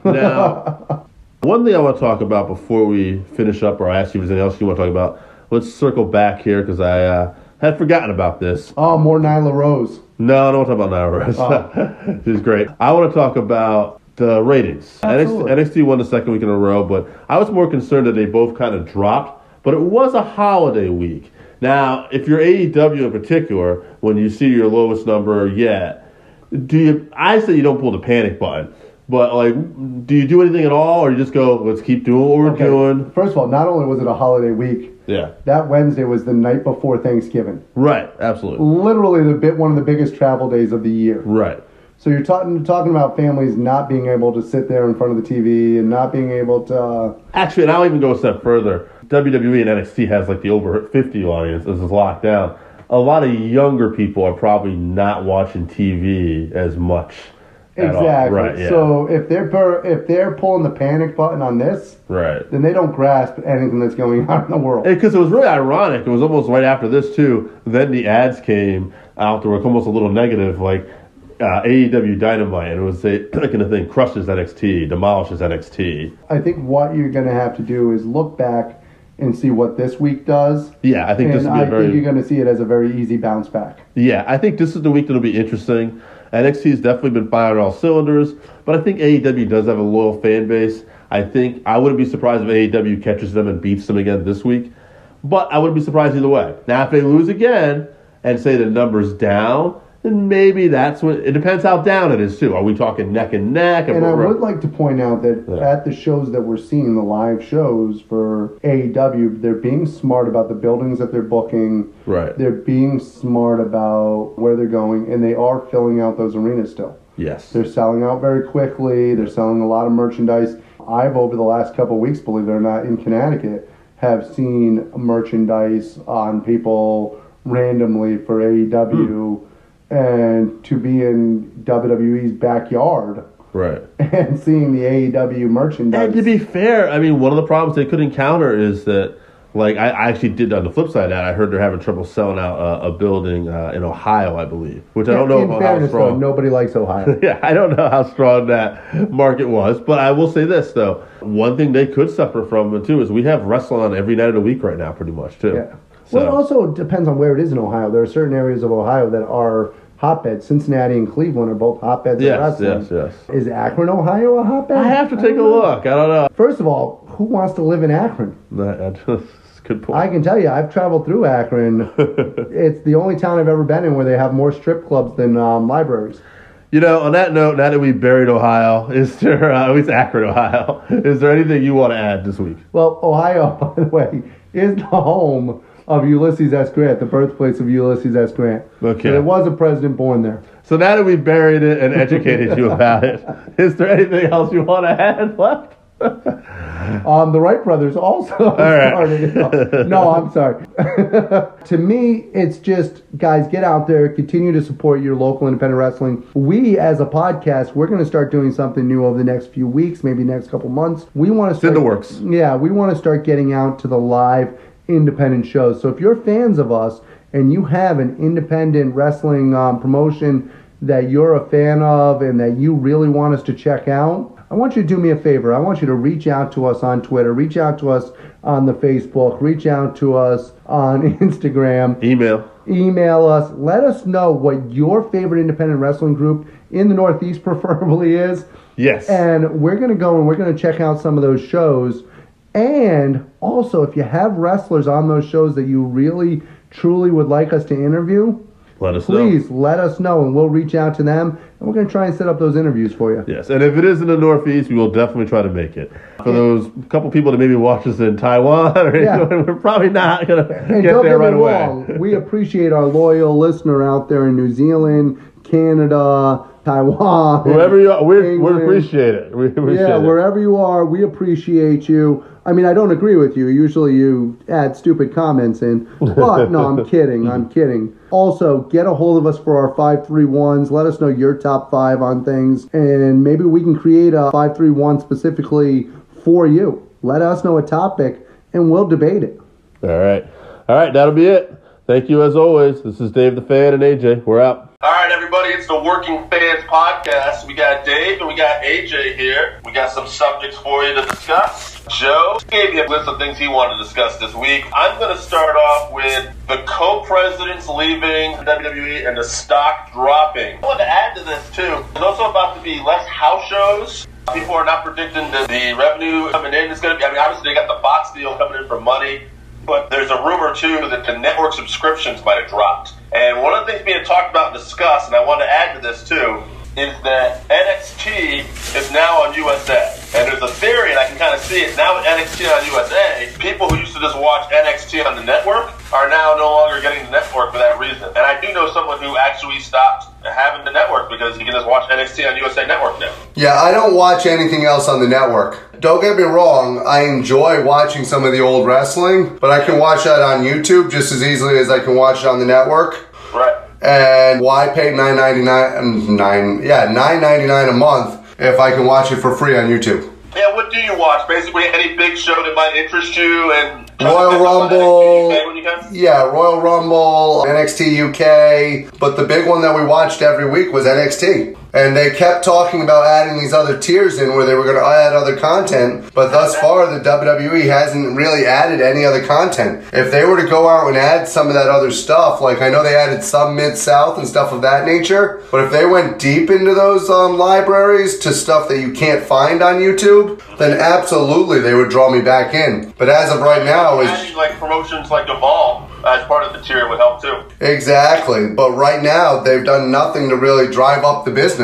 Now, one thing I want to talk about before we finish up, or I ask you if there's anything else you want to talk about. Let's circle back here because I uh, had forgotten about this. Oh, more Nyla Rose. No, I don't want to talk about Nyla Rose. She's great. I want to talk about the ratings. NXT, Absolutely. NXT won the second week in a row, but I was more concerned that they both kind of dropped. But it was a holiday week. Now, if you're AEW in particular, when you see your lowest number yet, do you? I say you don't pull the panic button, but like, do you do anything at all, or you just go, let's keep doing what we're Okay. doing? First of all, not only was it a holiday week, Yeah, that Wednesday was the night before Thanksgiving. right, absolutely, Literally the bit one of the biggest travel days of the year. right. So you're talking talking about families not being able to sit there in front of the TV and not being able to. Uh, Actually, and I'll even go a step further. WWE and NXT has like the over 50 audience. This is locked down. A lot of younger people are probably not watching TV as much. Exactly. Right. Yeah. So if they're per, if they're pulling the panic button on this, right. then they don't grasp anything that's going on in the world. Because it was really ironic. It was almost right after this too. Then the ads came out. They were almost a little negative, like uh, AEW Dynamite, and it was say, like in the thing crushes NXT, demolishes NXT. I think what you're going to have to do is look back and see what this week does. Yeah, I think this will be I very think you're going to see it as a very easy bounce back. Yeah, I think this is the week that'll be interesting. NXT has definitely been firing all cylinders, but I think AEW does have a loyal fan base. I think I wouldn't be surprised if AEW catches them and beats them again this week, but I wouldn't be surprised either way. Now, if they lose again and say the numbers down, then maybe that's when it depends how down it is too. Are we talking neck and neck? And I would like to point out that Yeah. at the shows that we're seeing, the live shows for AEW, they're being smart about the buildings that they're booking. Right. They're being smart about where they're going, and they are filling out those arenas still. yes. They're selling out very quickly. They're selling a lot of merchandise. I've over the last couple of weeks, believe it or not, in Connecticut, have seen merchandise on people randomly for AEW, hmm. And to be in WWE's backyard Right. and seeing the AEW merchandise. And to be fair, I mean, one of the problems they could encounter is that, like, I, I actually did on the flip side of that, I heard they're having trouble selling out a, a building uh, in Ohio, I believe, which I don't know in how fairness, though, strong. nobody likes Ohio. yeah, I don't know how strong that market was, but I will say this though: one thing they could suffer from too is we have wrestling on every night of the week right now, pretty much too. Yeah. So, Well, it also depends on where it is in Ohio. There are certain areas of Ohio that are hotbeds. Cincinnati and Cleveland are both hotbeds yes, yes, yes. Is Akron, Ohio, a hotbed? I have to take a look. I don't know. First of all, who wants to live in Akron? That- That's a good point. I can tell you, I've traveled through Akron. it's the only town I've ever been in where they have more strip clubs than um, libraries. You know, on that note, now that we buried Ohio, is there, uh, at least Akron, Ohio, is there anything you want to add this week? Well, Ohio, by the way, is the home of Ulysses S. Grant, the birthplace of Ulysses S. Grant. Okay. So there was a president born there. So now that we buried it and educated you about it, is there anything else you want to add left? Um, the Wright brothers also right. started. No, I'm sorry. to me, it's just guys, get out there, continue to support your local independent wrestling. We, as a podcast, we're going to start doing something new over the next few weeks, maybe next couple months. We want to in start the works. Yeah, we want to start getting out to the live independent shows. So if you're fans of us and you have an independent wrestling um, promotion that you're a fan of and that you really want us to check out, I want you to do me a favor. I want you to reach out to us on Twitter, reach out to us on the Facebook, reach out to us on Instagram, Email. email us. Let us know what your favorite independent wrestling group in the Northeast preferably is. Yes. And we're going to go and we're going to check out some of those shows. And also, if you have wrestlers on those shows that you really, truly would like us to interview, Let us please know. let us know and we'll reach out to them and we're going to try and set up those interviews for you. Yes, and if it is in the Northeast, we will definitely try to make it. For those couple people that maybe watch us in Taiwan, or Yeah. we're probably not going to get don't there get right me away. wrong, we appreciate our loyal listener out there in New Zealand, Canada, Taiwan. Whoever you are, we we appreciate it. We appreciate Yeah, it. wherever you are, we appreciate you. I mean, I don't agree with you. Usually you add stupid comments in. But no, I'm kidding. I'm kidding. Also, get a hold of us for our 531s. Let us know your top five on things. And maybe we can create a 531 specifically for you. Let us know a topic and we'll debate it. All right. All right, that'll be it. Thank you as always. This is Dave the Fan and AJ. We're out. All right, everybody, it's the Working Fans Podcast. We got Dave and we got AJ here. We got some subjects for you to discuss. Joe gave me a list of things he wanted to discuss this week. I'm going to start off with the co-presidents leaving WWE and the stock dropping. I want to add to this, too. There's also about to be less house shows. People are not predicting that the revenue coming in is going to be, I mean, obviously they got the Fox deal coming in for money. But there's a rumor too that the network subscriptions might have dropped. And one of the things being talked about and discussed, and I want to add to this too, is that NXT is now on USA. And there's a theory, and I can kind of see it now with NXT on USA. People who used to just watch NXT on the network are now no longer getting the network for that reason. And I do know someone who actually stopped having the network because he can just watch NXT on USA Network now. Yeah, I don't watch anything else on the network. Don't get me wrong, I enjoy watching some of the old wrestling, but I can watch that on YouTube just as easily as I can watch it on the network. Right. And why pay nine ninety nine mm, nine yeah nine ninety nine a month if I can watch it for free on YouTube? Yeah, what do you watch? Basically, any big show that might interest you and Royal Rumble. Yeah, Royal Rumble, NXT UK, but the big one that we watched every week was NXT. And they kept talking about adding these other tiers in where they were going to add other content, but thus far the WWE hasn't really added any other content. If they were to go out and add some of that other stuff, like I know they added some Mid South and stuff of that nature, but if they went deep into those um, libraries to stuff that you can't find on YouTube, then absolutely they would draw me back in. But as of right now, is Adding, like promotions like Evolve as part of the tier would help too. exactly. But right now they've done nothing to really drive up the business.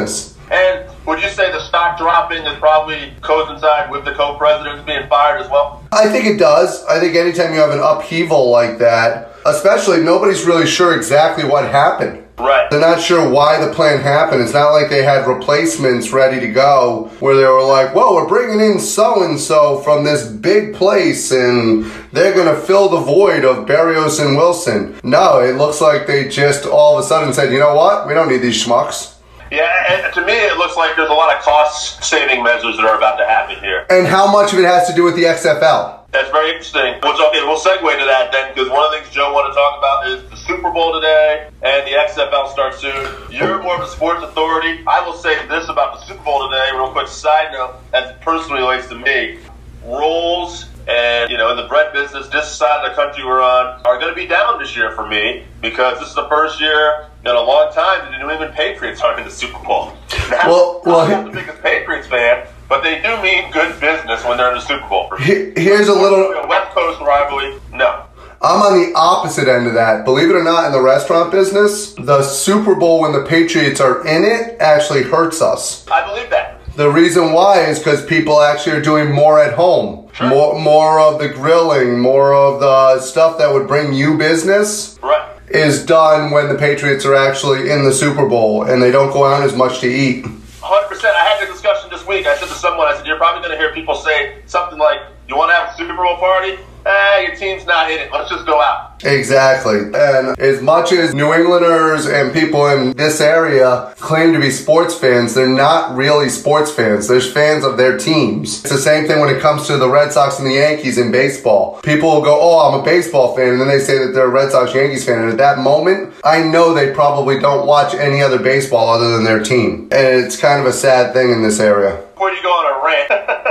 And would you say the stock dropping is probably coincide with the co-presidents being fired as well? I think it does. I think anytime you have an upheaval like that, especially nobody's really sure exactly what happened. Right. They're not sure why the plan happened. It's not like they had replacements ready to go where they were like, whoa, we're bringing in so and so from this big place and they're going to fill the void of Barrios and Wilson. No, it looks like they just all of a sudden said, you know what? We don't need these schmucks. Yeah, and to me it looks like there's a lot of cost-saving measures that are about to happen here. And how much of it has to do with the XFL? That's very interesting. Which, okay, we'll segue to that then, because one of the things Joe wanted to talk about is the Super Bowl today and the XFL starts soon. You're more of a sports authority. I will say this about the Super Bowl today, real quick side note, as it personally relates to me. Rolls and, you know, in the bread business, this side of the country we're on, are going to be down this year for me because this is the first year in a long time that the New England Patriots aren't in the Super Bowl. Now, Well- well, I'm not the biggest Patriots fan, but they do mean good business when they're in the Super Bowl Here's a little. West Coast rivalry, no. I'm on the opposite end of that. Believe it or not, in the restaurant business, the Super Bowl when the Patriots are in it actually hurts us. I believe that. The reason why is because people actually are doing more at home. More, more of the grilling, more of the stuff that would bring you business Right. is done when the Patriots are actually in the Super Bowl and they don't go out as much to eat. 100%. I had the discussion this week. I said to someone, I said, you're probably going to hear people say something like, you want to have a Super Bowl party? Ah, your team's not in it. Let's just go out. Exactly. And as much as New Englanders and people in this area claim to be sports fans, they're not really sports fans. They're fans of their teams. It's the same thing when it comes to the Red Sox and the Yankees in baseball. People will go, Oh, I'm a baseball fan. And then they say that they're a Red Sox Yankees fan. And at that moment, I know they probably don't watch any other baseball other than their team. And it's kind of a sad thing in this area. Before you go on a rant,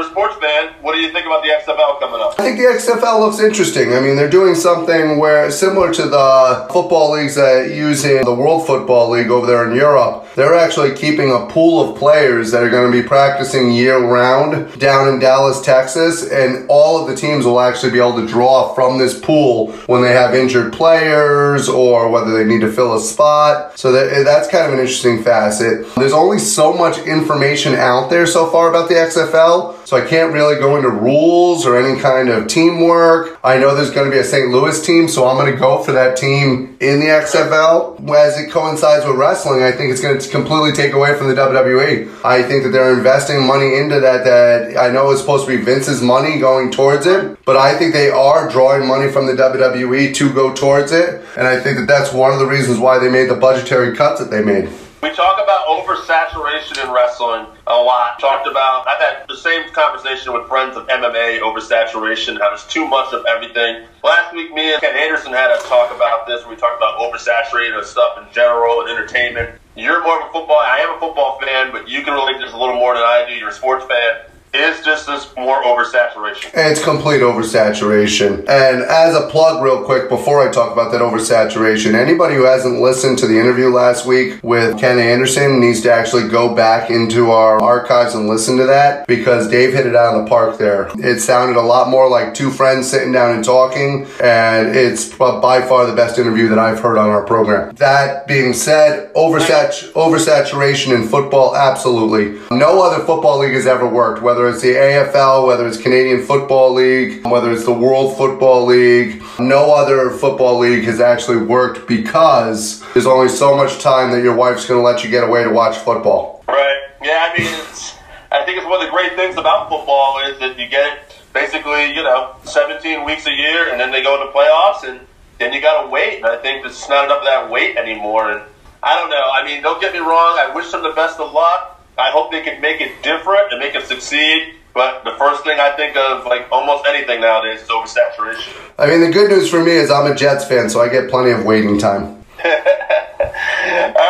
a sports fan, do you think about the XFL coming up? I think the XFL looks interesting. I mean, they're doing something where similar to the football leagues that use in the World Football League over there in Europe. They're actually keeping a pool of players that are going to be practicing year round down in Dallas, Texas, and all of the teams will actually be able to draw from this pool when they have injured players or whether they need to fill a spot. So that, that's kind of an interesting facet. There's only so much information out there so far about the XFL, so I can't really go into rules or any kind of teamwork. I know there's going to be a St. Louis team, so I'm going to go for that team in the XFL. As it coincides with wrestling, I think it's going to completely take away from the WWE. I think that they're investing money into that that I know is supposed to be Vince's money going towards it, but I think they are drawing money from the WWE to go towards it, and I think that that's one of the reasons why they made the budgetary cuts that they made. We talk about oversaturation in wrestling a lot. Talked about, I've had the same conversation with friends of MMA, oversaturation, how there's too much of everything. Last week, me and Ken Anderson had a talk about this. We talked about oversaturated stuff in general and entertainment. You're more of a football, I am a football fan, but you can relate this a little more than I do. You're a sports fan. Is just this more oversaturation? It's complete oversaturation. And as a plug, real quick, before I talk about that oversaturation, anybody who hasn't listened to the interview last week with Ken Anderson needs to actually go back into our archives and listen to that because Dave hit it out of the park there. It sounded a lot more like two friends sitting down and talking, and it's by far the best interview that I've heard on our program. That being said, oversat- oversaturation in football, absolutely. No other football league has ever worked, whether it's the AFL, whether it's Canadian Football League, whether it's the World Football League. No other football league has actually worked because there's only so much time that your wife's going to let you get away to watch football. Right. Yeah, I mean, it's, I think it's one of the great things about football is that you get basically, you know, 17 weeks a year, and then they go into playoffs, and then you got to wait. And I think there's not enough of that wait anymore. And I don't know. I mean, don't get me wrong. I wish them the best of luck. I hope they can make it different and make it succeed. But the first thing I think of, like almost anything nowadays, is oversaturation. I mean, the good news for me is I'm a Jets fan, so I get plenty of waiting time. All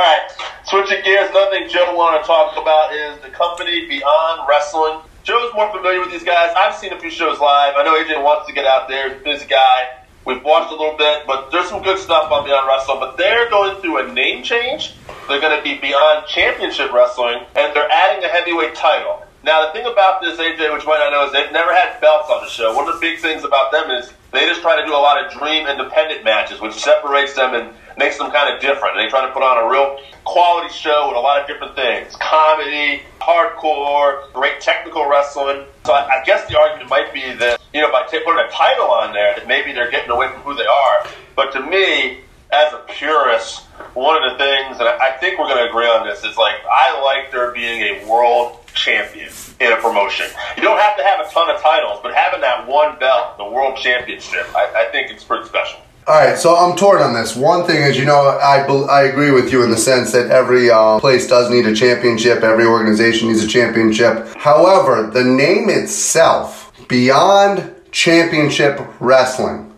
right, switching gears, another thing Joe wanted to talk about is the company Beyond Wrestling. Joe's more familiar with these guys. I've seen a few shows live. I know AJ wants to get out there. He's a busy guy. We've watched a little bit, but there's some good stuff on Beyond Wrestling. But they're going through a name change. They're going to be Beyond Championship Wrestling, and they're adding a heavyweight title. Now, the thing about this, AJ, which you might not know, is they've never had belts on the show. One of the big things about them is they just try to do a lot of dream independent matches, which separates them and makes them kind of different. They try to put on a real quality show with a lot of different things comedy, hardcore, great technical wrestling. So I, I guess the argument might be that, you know, by t- putting a title on there, that maybe they're getting away from who they are. But to me, as a purist, one of the things, and I think we're going to agree on this, is like I like there being a world champion in a promotion. You don't have to have a ton of titles, but having that one belt, the world championship, I, I think it's pretty special. All right, so I'm torn on this. One thing is, you know, I, I agree with you in the sense that every uh, place does need a championship, every organization needs a championship. However, the name itself, Beyond Championship Wrestling,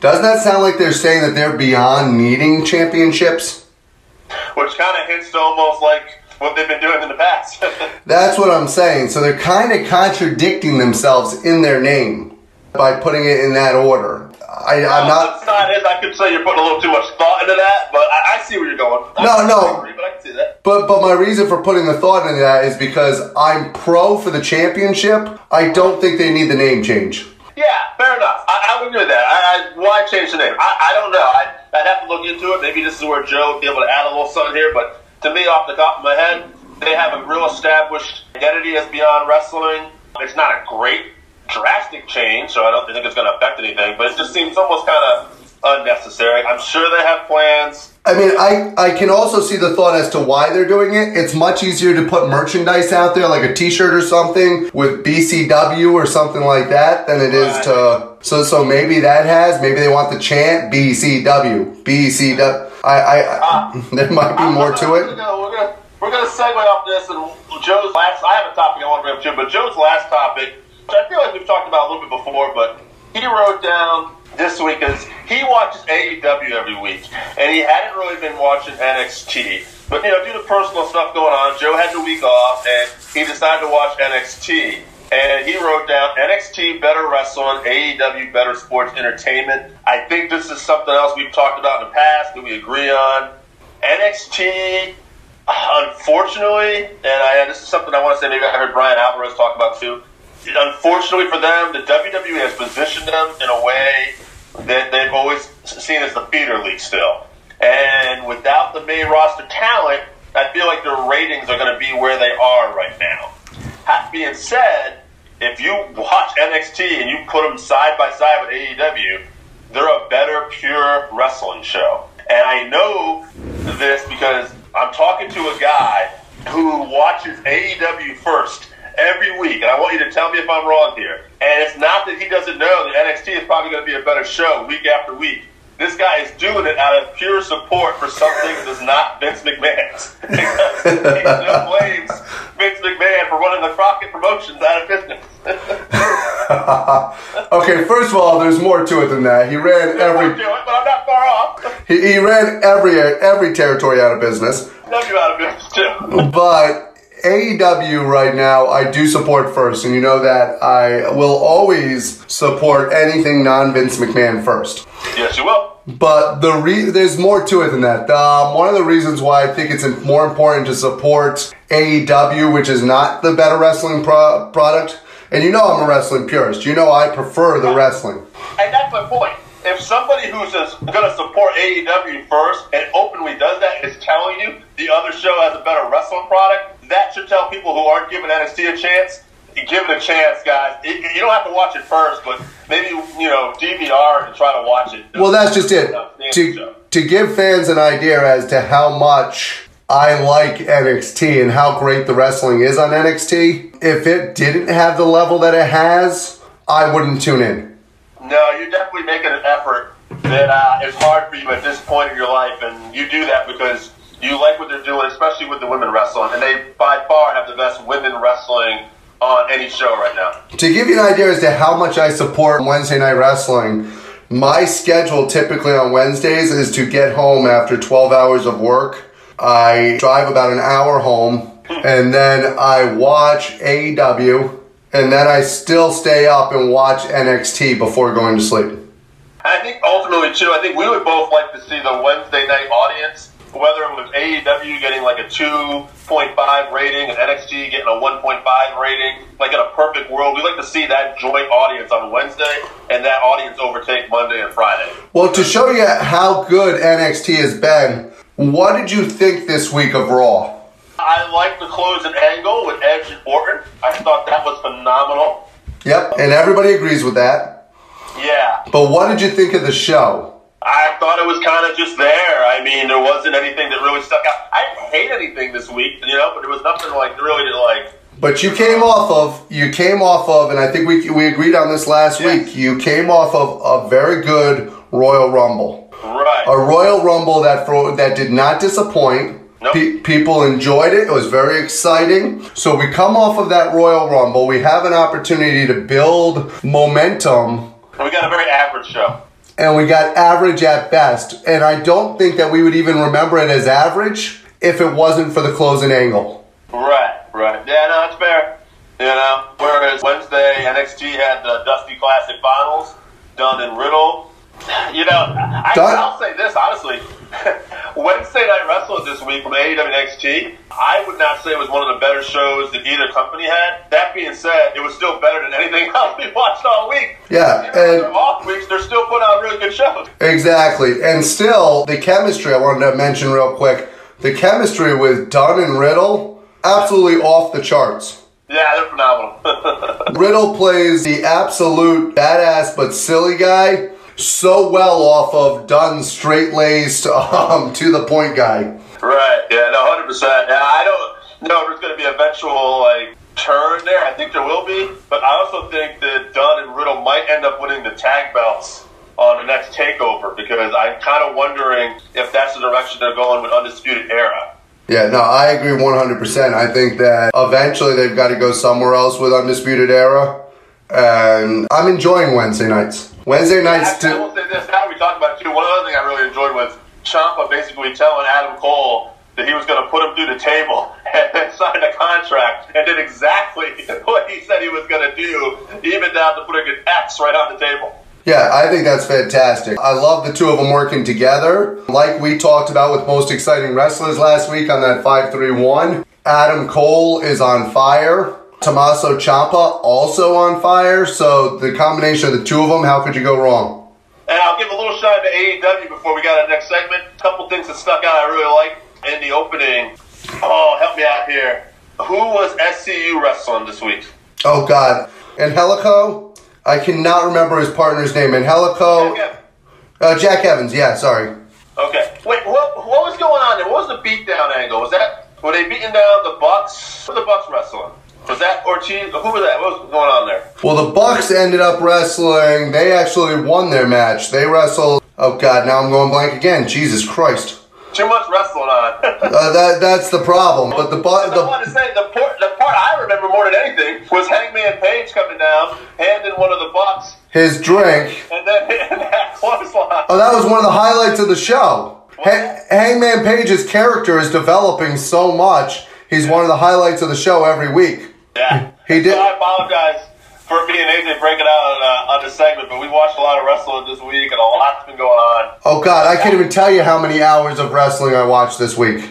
doesn't that sound like they're saying that they're beyond needing championships? Which kind of hints to almost like what they've been doing in the past. That's what I'm saying. So they're kind of contradicting themselves in their name by putting it in that order. I, I'm not. The side is, I could say you're putting a little too much thought into that, but I, I see where you're going. I No, no. Agree, but I can see that. But but my reason for putting the thought into that is because I'm pro for the championship. I don't think they need the name change. Yeah, fair enough. I, I would agree with that. I, I, why change the name? I, I don't know. I, I'd have to look into it. Maybe this is where Joe would be able to add a little something here. But to me, off the top of my head, they have a real established identity as Beyond Wrestling. It's not a great drastic change, so I don't think it's going to affect anything. But it just seems almost kind of unnecessary. I'm sure they have plans. I mean, I, I can also see the thought as to why they're doing it. It's much easier to put merchandise out there, like a T-shirt or something with BCW or something like that, than it is to. So so maybe that has. Maybe they want the chant BCW BCW. I I, I ah. there might be more to We're it. gonna, we're gonna we're gonna segue off this and Joe's last. I have a topic I want to bring up too, but Joe's last topic, which I feel like we've talked about a little bit before, but he wrote down this week is he watches AEW every week, and he hadn't really been watching NXT. But you know, due to personal stuff going on, Joe had the week off, and he decided to watch NXT. And he wrote down NXT better wrestling, AEW better sports entertainment. I think this is something else we've talked about in the past that we agree on. NXT, unfortunately, and I, this is something I want to say. Maybe I heard Bryan Alvarez talk about too. Unfortunately for them, the WWE has positioned them in a way that they've always seen as the feeder league still. And without the main roster talent, I feel like their ratings are going to be where they are right now. That being said, if you watch NXT and you put them side by side with AEW, they're a better pure wrestling show. And I know this because I'm talking to a guy who watches AEW first every week, and I want you to tell me if I'm wrong here. And it's not that he doesn't know that NXT is probably going to be a better show week after week. This guy is doing it out of pure support for something that's not Vince McMahon's. he still blames Vince McMahon for running the Crockett Promotions out of business. Okay, first of all, there's more to it than that. He ran every doing it, but I'm not far off. he, he ran every every territory out of business. W out of business too. But AEW right now, I do support first, and you know that I will always support anything non Vince McMahon first. Yes, you will. But the re- there's more to it than that. Um, one of the reasons why I think it's more important to support AEW, which is not the better wrestling pro- product, and you know I'm a wrestling purist. You know I prefer the wrestling. And that's my point. If somebody who's going to support AEW first and openly does that is telling you the other show has a better wrestling product, that should tell people who aren't giving NXT a chance, give it a chance, guys. It- you don't have to watch it first, but maybe you know DVR and try to watch it. Well, that's just it. To to give fans an idea as to how much I like NXT and how great the wrestling is on NXT. If it didn't have the level that it has, I wouldn't tune in. No, you're definitely making an effort that uh, is hard for you at this point in your life, and you do that because you like what they're doing, especially with the women wrestling, and they by far have the best women wrestling on any show right now. To give you an idea as to how much I support Wednesday Night Wrestling, my schedule typically on Wednesdays is to get home after 12 hours of work, I drive about an hour home, hmm. and then I watch AEW, and then I still stay up and watch NXT before going to sleep. I think ultimately too, I think we would both like to see the Wednesday night audience, whether it was AEW getting like a 2.5 rating and NXT getting a 1.5 rating, like in a perfect world, we'd like to see that joint audience on Wednesday and that audience overtake Monday and Friday. Well, to show you how good NXT has been, what did you think this week of Raw? I like the closing angle with Edge and Orton. I thought that was phenomenal. Yep, and everybody agrees with that. Yeah. But what did you think of the show? I thought it was kind of just there. I mean, there wasn't anything that really stuck out. I didn't hate anything this week, you know, but there was nothing like really to like. But you came off of you came off of, and I think we we agreed on this last Yes. week. You came off of a very good Royal Rumble, Right. a Royal Rumble that for, that did not disappoint. Nope. Pe- people enjoyed it. It was very exciting. So we come off of that Royal Rumble. We have an opportunity to build momentum we got a very average show. And we got average at best. And I don't think that we would even remember it as average if it wasn't for the closing angle. Right, right. Yeah, no, it's fair. You know, whereas Wednesday NXT had the Dusty Classic Finals, Dunne in Riddle. You know, I, I'll say this honestly. Wednesday Night Wrestling this week from AEW NXT, I would not say it was one of the better shows that either company had. That being said, it was still better than anything else we watched all week. Yeah, Even and- off weeks, they're still putting on really good shows. Exactly. And still, the chemistry, I wanted to mention real quick the chemistry with Dunne and Riddle, absolutely off the charts. Yeah, they're phenomenal. Riddle plays the absolute badass but silly guy so well off of Dunne's straight laced, um, to the point guy. Right. Yeah. No. Hundred percent. Yeah. I don't know if there's going to be eventual like turn there. I think there will be, but I also think that Dunne and Riddle might end up winning the tag belts on the next takeover because I'm kind of wondering if that's the direction they're going with Undisputed Era. Yeah, no, I agree 100%. I think that eventually they've got to go somewhere else with Undisputed Era. And I'm enjoying Wednesday nights. Wednesday nights, Actually, I too. will say this. Now we talked about it too. One other thing I really enjoyed was Ciampa basically telling Adam Cole that he was going to put him through the table and then signed a contract and did exactly what he said he was going to do, even down to putting an X right on the table. Yeah, I think that's fantastic. I love the two of them working together. Like we talked about with Most Exciting Wrestlers last week on that 531. Adam Cole is on fire. Tommaso Ciampa also on fire. So the combination of the two of them, how could you go wrong? And I'll give a little shout out to AEW before we got our next segment. A couple things that stuck out I really like in the opening. Oh, help me out here. Who was SCU wrestling this week? Oh God. Angelico? I cannot remember his partner's name. Angelico. Okay. Uh, Jack Evans, yeah, sorry. Okay. Wait, what, what was going on there? What was the beatdown angle? Was that were they beating down the Bucks? Who were the Bucks wrestling? Was that Ortiz? Who was that? What was going on there? Well, the Bucks ended up wrestling. They actually won their match. They wrestled. Oh God, now I'm going blank again. Jesus Christ. Too much wrestling on. Uh, that that's the problem. But the bu- I want to say the part, the part I remember more than anything was Hangman Page coming down, handing one of the Bucks, his drink. and then hitting that clothesline. Oh, that was one of the highlights of the show. Ha- Hangman Page's character is developing so much. He's one of the highlights of the show every week. Yeah. He did- So I apologize for me and AJ breaking out on, uh, on the segment, but we watched a lot of wrestling this week, and a lot's been going on. Oh God, I can't even tell you how many hours of wrestling I watched this week.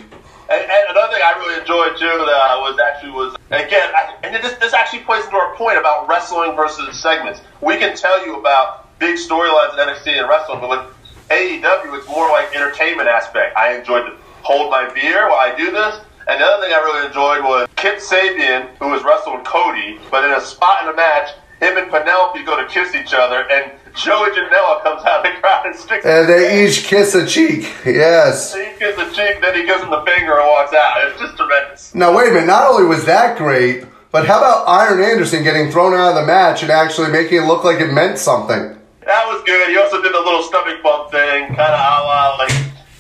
And, and another thing I really enjoyed too that was actually was again, I, and this this actually plays into our point about wrestling versus segments. We can tell you about big storylines in NXT and wrestling, but with AEW, it's more like entertainment aspect. I enjoyed to hold my beer while I do this. And the other thing I really enjoyed was Kip Sabian, who was wrestling Cody, but in a spot in the match, him and Penelope go to kiss each other, and Joey Janela comes out of the crowd and sticks. And they each kiss a cheek. Yes. He gives the cheek, then he gives him the finger and walks out. It's just tremendous. Now wait a minute. Not only was that great, but how about Arn Anderson getting thrown out of the match and actually making it look like it meant something? That was good. He also did the little stomach bump thing, kind of a la like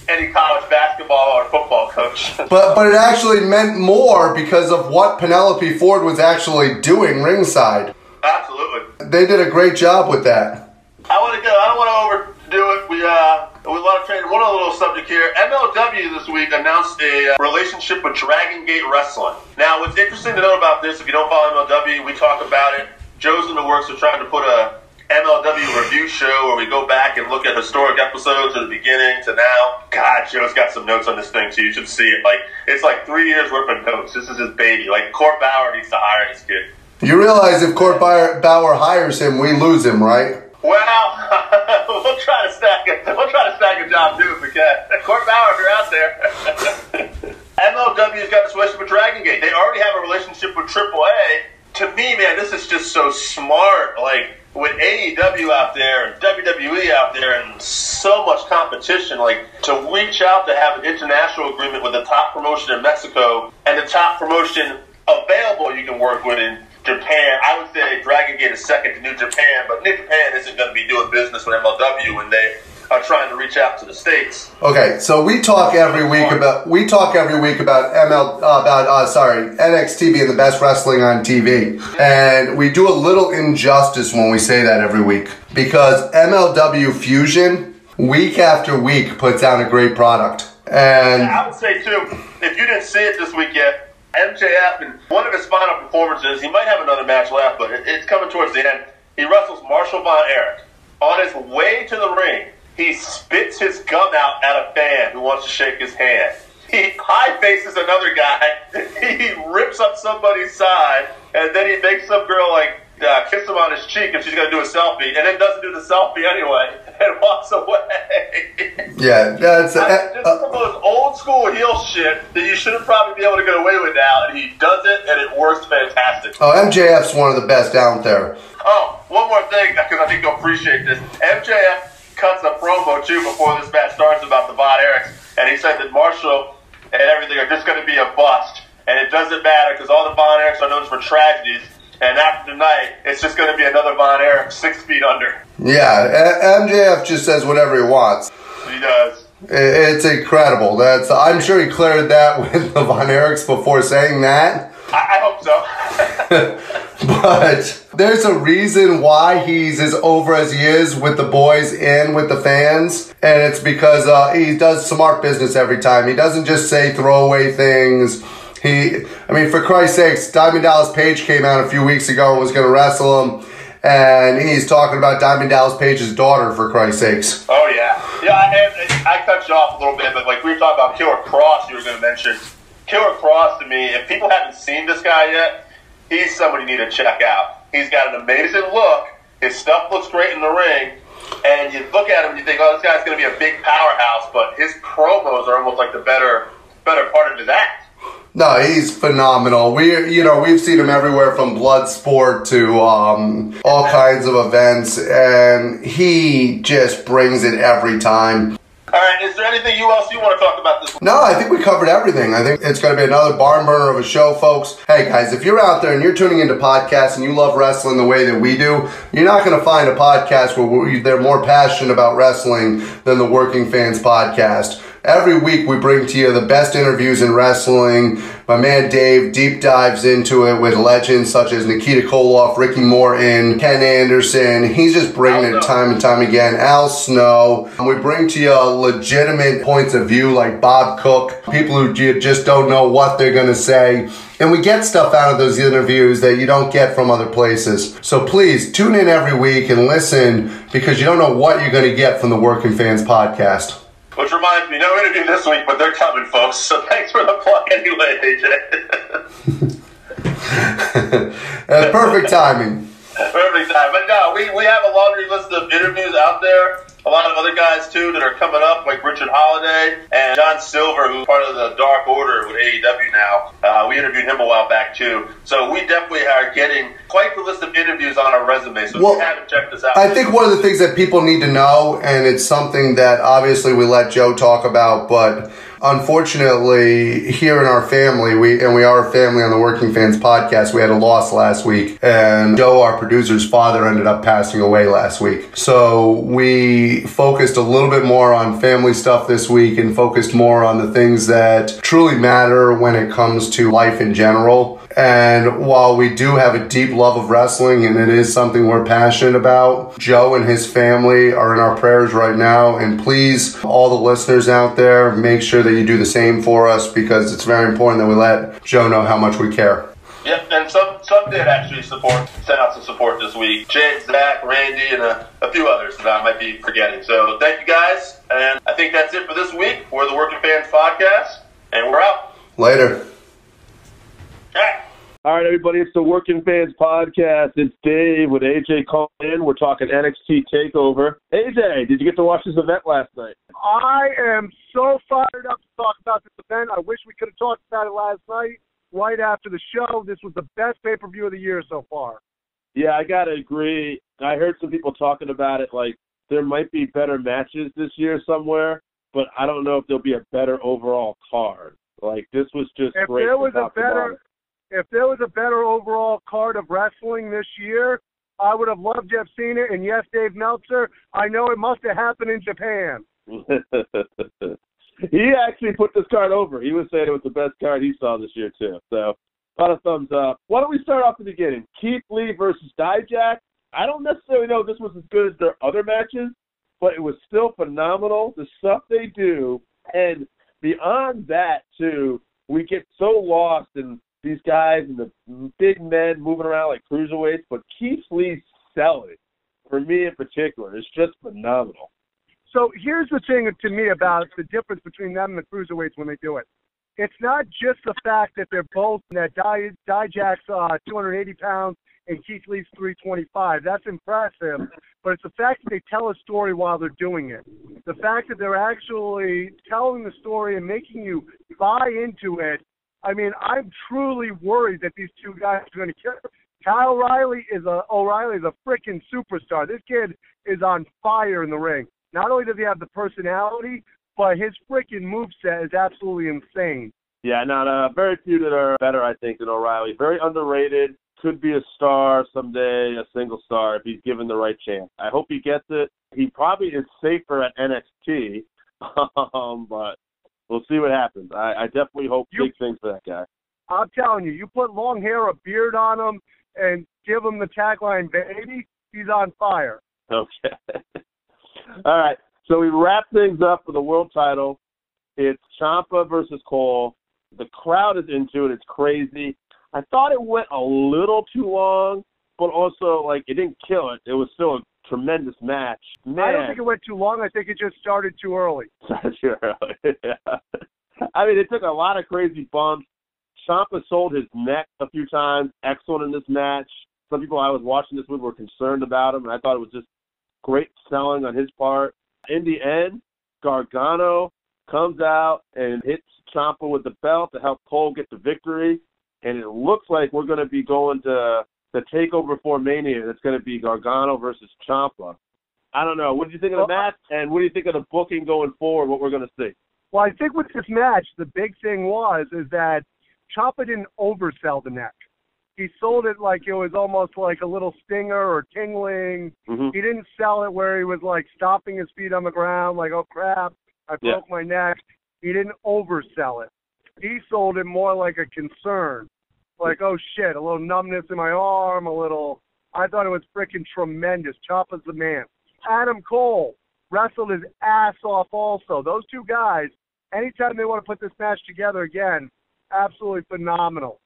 any college basketball or football coach. But but it actually meant more because of what Penelope Ford was actually doing ringside. Absolutely. They did a great job with that. I want to go. I don't want to overdo it. We uh, lot of training. One other little subject here. MLW this week announced a uh, relationship with Dragon Gate Wrestling. Now, what's interesting to know about this, if you don't follow MLW, we talk about it. Joe's in the works of trying to put a MLW review show where we go back and look at historic episodes from the beginning to now. Joe's got some notes on this thing so You should see it. Like it's like three years worth of notes. This is his baby. Like Court Bauer needs to hire this kid. You realize if Court Bauer, Bauer hires him, we lose him, right? Well, we'll try to stack it. We'll try to stack a job too if we can. Court Bauer, if you're out there. MLW's got this relationship with Dragon Gate. They already have a relationship with AAA. To me, man, this is just so smart. Like with AEW out there and WWE out there and so much competition, like to reach out to have an international agreement with the top promotion in Mexico and the top promotion available you can work with in Japan. I would say Dragon Gate is second to New Japan, but New Japan isn't going to be doing business with MLW when they are trying to reach out to the states. Okay, so we talk every week about we talk every week about ML uh, about uh, sorry NXT being the best wrestling on TV, and we do a little injustice when we say that every week because MLW Fusion week after week puts out a great product, and I would say too, if you didn't see it this week yet, MJF and one of his final performances, he might have another match left, but it, it's coming towards the end. He wrestles Marshall Von Erich. On his way to the ring, he spits his gum out at a fan who wants to shake his hand. He high faces another guy. He rips up somebody's side, and then he makes some girl like uh, kiss him on his cheek, if she's gonna do a selfie, and then doesn't do the selfie anyway, and walks away. yeah, that's I mean, uh, the most old school heel shit that you shouldn't probably be able to get away with now, and he does it, and it works fantastic. oh MJF's one of the best out there. Oh, one more thing, because I think you'll appreciate this. MJF cuts a promo too before this match starts about the Von Erichs, and he said that Marshall and everything are just going to be a bust, and it doesn't matter because all the Von Erichs are known for tragedies. And after tonight, it's just going to be another Von Erich six feet under. Yeah, MJF just says whatever he wants. He does. It's incredible. That's I'm sure he cleared that with the Von Erichs before saying that. I, I hope so. But there's a reason why he's as over as he is with the boys and with the fans, and it's because uh, he does smart business every time. He doesn't just say throwaway things. He, I mean, for Christ's sakes, Diamond Dallas Page came out a few weeks ago and was going to wrestle him, and he's talking about Diamond Dallas Page's daughter. For Christ's sakes, oh yeah, yeah. And I cut you off a little bit, but like we were talking about Killer Kross, you were going to mention Killer Kross to me. If people haven't seen this guy yet, he's somebody you need to check out. He's got an amazing look. His stuff looks great in the ring. And you look at him and you think, oh, this guy's going to be a big powerhouse, but his promos are almost like the better, better part of his act. no, he's phenomenal. We, you know, we've seen him everywhere from Bloodsport to um, all kinds of events, and he just brings it every time. All right, is there anything you else you want to talk about this? No, I think we covered everything. I think it's going to be another barn burner of a show, folks. Hey, guys, if you're out there and you're tuning into podcasts and you love wrestling the way that we do, you're not going to find a podcast where they're more passionate about wrestling than the Working Fans Podcast. Every week we bring to you the best interviews in wrestling. My man Dave deep dives into it with legends such as Nikita Koloff, Ricky Morton, Ken Anderson. He's just bringing it time and time again. Al Snow. We bring to you legitimate points of view like Bob Cook, people who ju- just don't know what they're going to say. And we get stuff out of those interviews that you don't get from other places. So please tune in every week and listen because you don't know what you're going to get from the Working Fans podcast. Which reminds me, no interview this week, but they're coming, folks. So thanks for the plug anyway, AJ. That's uh, perfect timing. Perfect time. But no, we, we have a laundry list of interviews out there. A lot of other guys too that are coming up, like Richard Holliday and John Silver, who's part of the Dark Order with AEW now. Uh, we interviewed him a while back too. So we definitely are getting quite the list of interviews on our resume. So Well, if you haven't checked this out, I think one of the things that people need to know, and it's something that obviously we let Joe talk about, but unfortunately, here in our family, we and we are a family on the Working Fans podcast. We had a loss last week, and Joe, our producer's father, ended up passing away last week. So we focused a little bit more on family stuff this week, and focused more on the things that truly matter when it comes to life in general. And while we do have a deep love of wrestling and it is something we're passionate about, Joe and his family are in our prayers right now. And please, all the listeners out there, make sure that you do the same for us because it's very important that we let Joe know how much we care. Yep, and some some did actually support, send out some support this week. Jake, Zach, Randy, and a, a few others that I might be forgetting. So thank you guys, and I think that's it for this week for the Working Fans Podcast, and we're out. Later. All right. All right, everybody, it's the Working Fans Podcast. It's Dave with AJ calling in. We're talking NXT TakeOver. AJ, did you get to watch this event last night? I am so fired up to talk about this event. I wish we could have talked about it last night, right after the show. This was the best pay per view of the year so far. Yeah, I gotta agree. I heard some people talking about it like there might be better matches this year somewhere, but I don't know if there'll be a better overall card. Like this was just If great. there was a better-. If there was a better overall card of wrestling this year, I would have loved to have seen it. And yes, Dave Meltzer, I know it must have happened in Japan. he actually put this card over. He was saying it was the best card he saw this year too. So a lot of thumbs up. Why don't we start off the beginning? Keith Lee versus Dijak. I don't necessarily know if this was as good as their other matches, but it was still phenomenal. The stuff they do, and beyond that too, we get so lost in these guys and the big men moving around like cruiserweights. But Keith Lee's selling, for me in particular, is just phenomenal. So here's the thing to me about the difference between them and the cruiserweights when they do it. It's not just the fact that they're both that Di, Dijak's uh, 280 pounds and Keith Lee's 325. That's impressive, but it's the fact that they tell a story while they're doing it. The fact that they're actually telling the story and making you buy into it. I mean, I'm truly worried that these two guys are going to kill. Kyle O'Reilly is a O'Reilly is a freaking superstar. This kid is on fire in the ring. Not only does he have the personality, but his freaking moveset is absolutely insane. Yeah, no, no, very few that are better, I think, than O'Reilly. Very underrated. Could be a star someday, a single star if he's given the right chance. I hope he gets it. He probably is safer at NXT, um, but we'll see what happens. I, I definitely hope You- big things for that guy. I'm telling you, you put long hair, a beard on him, and give him the tagline "baby," he's on fire. Okay. All right. So we wrap things up with the world title. It's Ciampa versus Cole. The crowd is into it. It's crazy. I thought it went a little too long, but also like it didn't kill it. It was still a tremendous match. Man, I don't think it went too long. I think it just started too early. sure. yeah. I mean, it took a lot of crazy bumps. Ciampa sold his neck a few times. Excellent in this match. Some people I was watching this with were concerned about him, and I thought it was just great selling on his part. In the end, Gargano comes out and hits Ciampa with the belt to help Cole get the victory. And it looks like we're going to be going to the takeover for Mania. That's going to be Gargano versus Ciampa. I don't know. What do you think of the match? And what do you think of the booking going forward? What we're going to see? Well, I think with this match, the big thing was is that Ciampa didn't oversell the neck. He sold it like it was almost like a little stinger or tingling. hmm He didn't sell it where he was like stomping his feet on the ground, like, oh crap, I Yeah. broke my neck. He didn't oversell it. He sold it more like a concern. Like, oh shit, a little numbness in my arm, a little. I thought it was freaking tremendous. Ciampa's the man. Adam Cole wrestled his ass off also. Those two guys, anytime they want to put this match together again, absolutely phenomenal.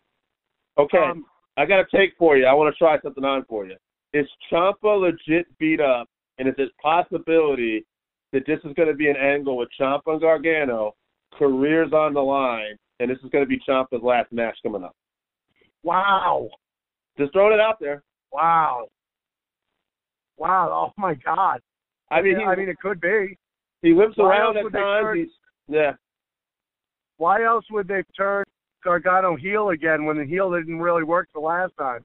Okay, Um, I got a take for you. I want to try something on for you. Is Ciampa legit beat up, and is it possibility that this is going to be an angle with Ciampa and Gargano, careers on the line, and this is going to be Ciampa's last match coming up? Wow. Just throwing it out there. Wow. Wow. Oh my God. I mean, Yeah, he, I mean, it could be. he whips why around at times. Yeah, Why else would they turn Gargano heel again when the heel didn't really work the last time?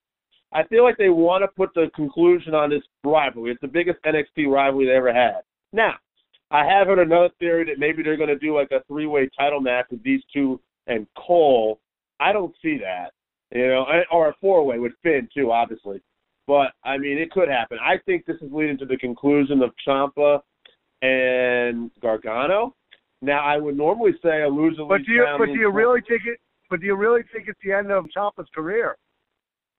I feel like they want to put the conclusion on this rivalry. It's the biggest NXT rivalry they ever had. Now, I have heard another theory that maybe they're going to do like a three-way title match with these two and Cole. I don't see that, you know, or a four-way with Finn too, obviously. But I mean, it could happen. I think this is leading to the conclusion of Ciampa and Gargano. Now, I would normally say a loser But do you but do you really think it But do you really think it's the end of Ciampa's career?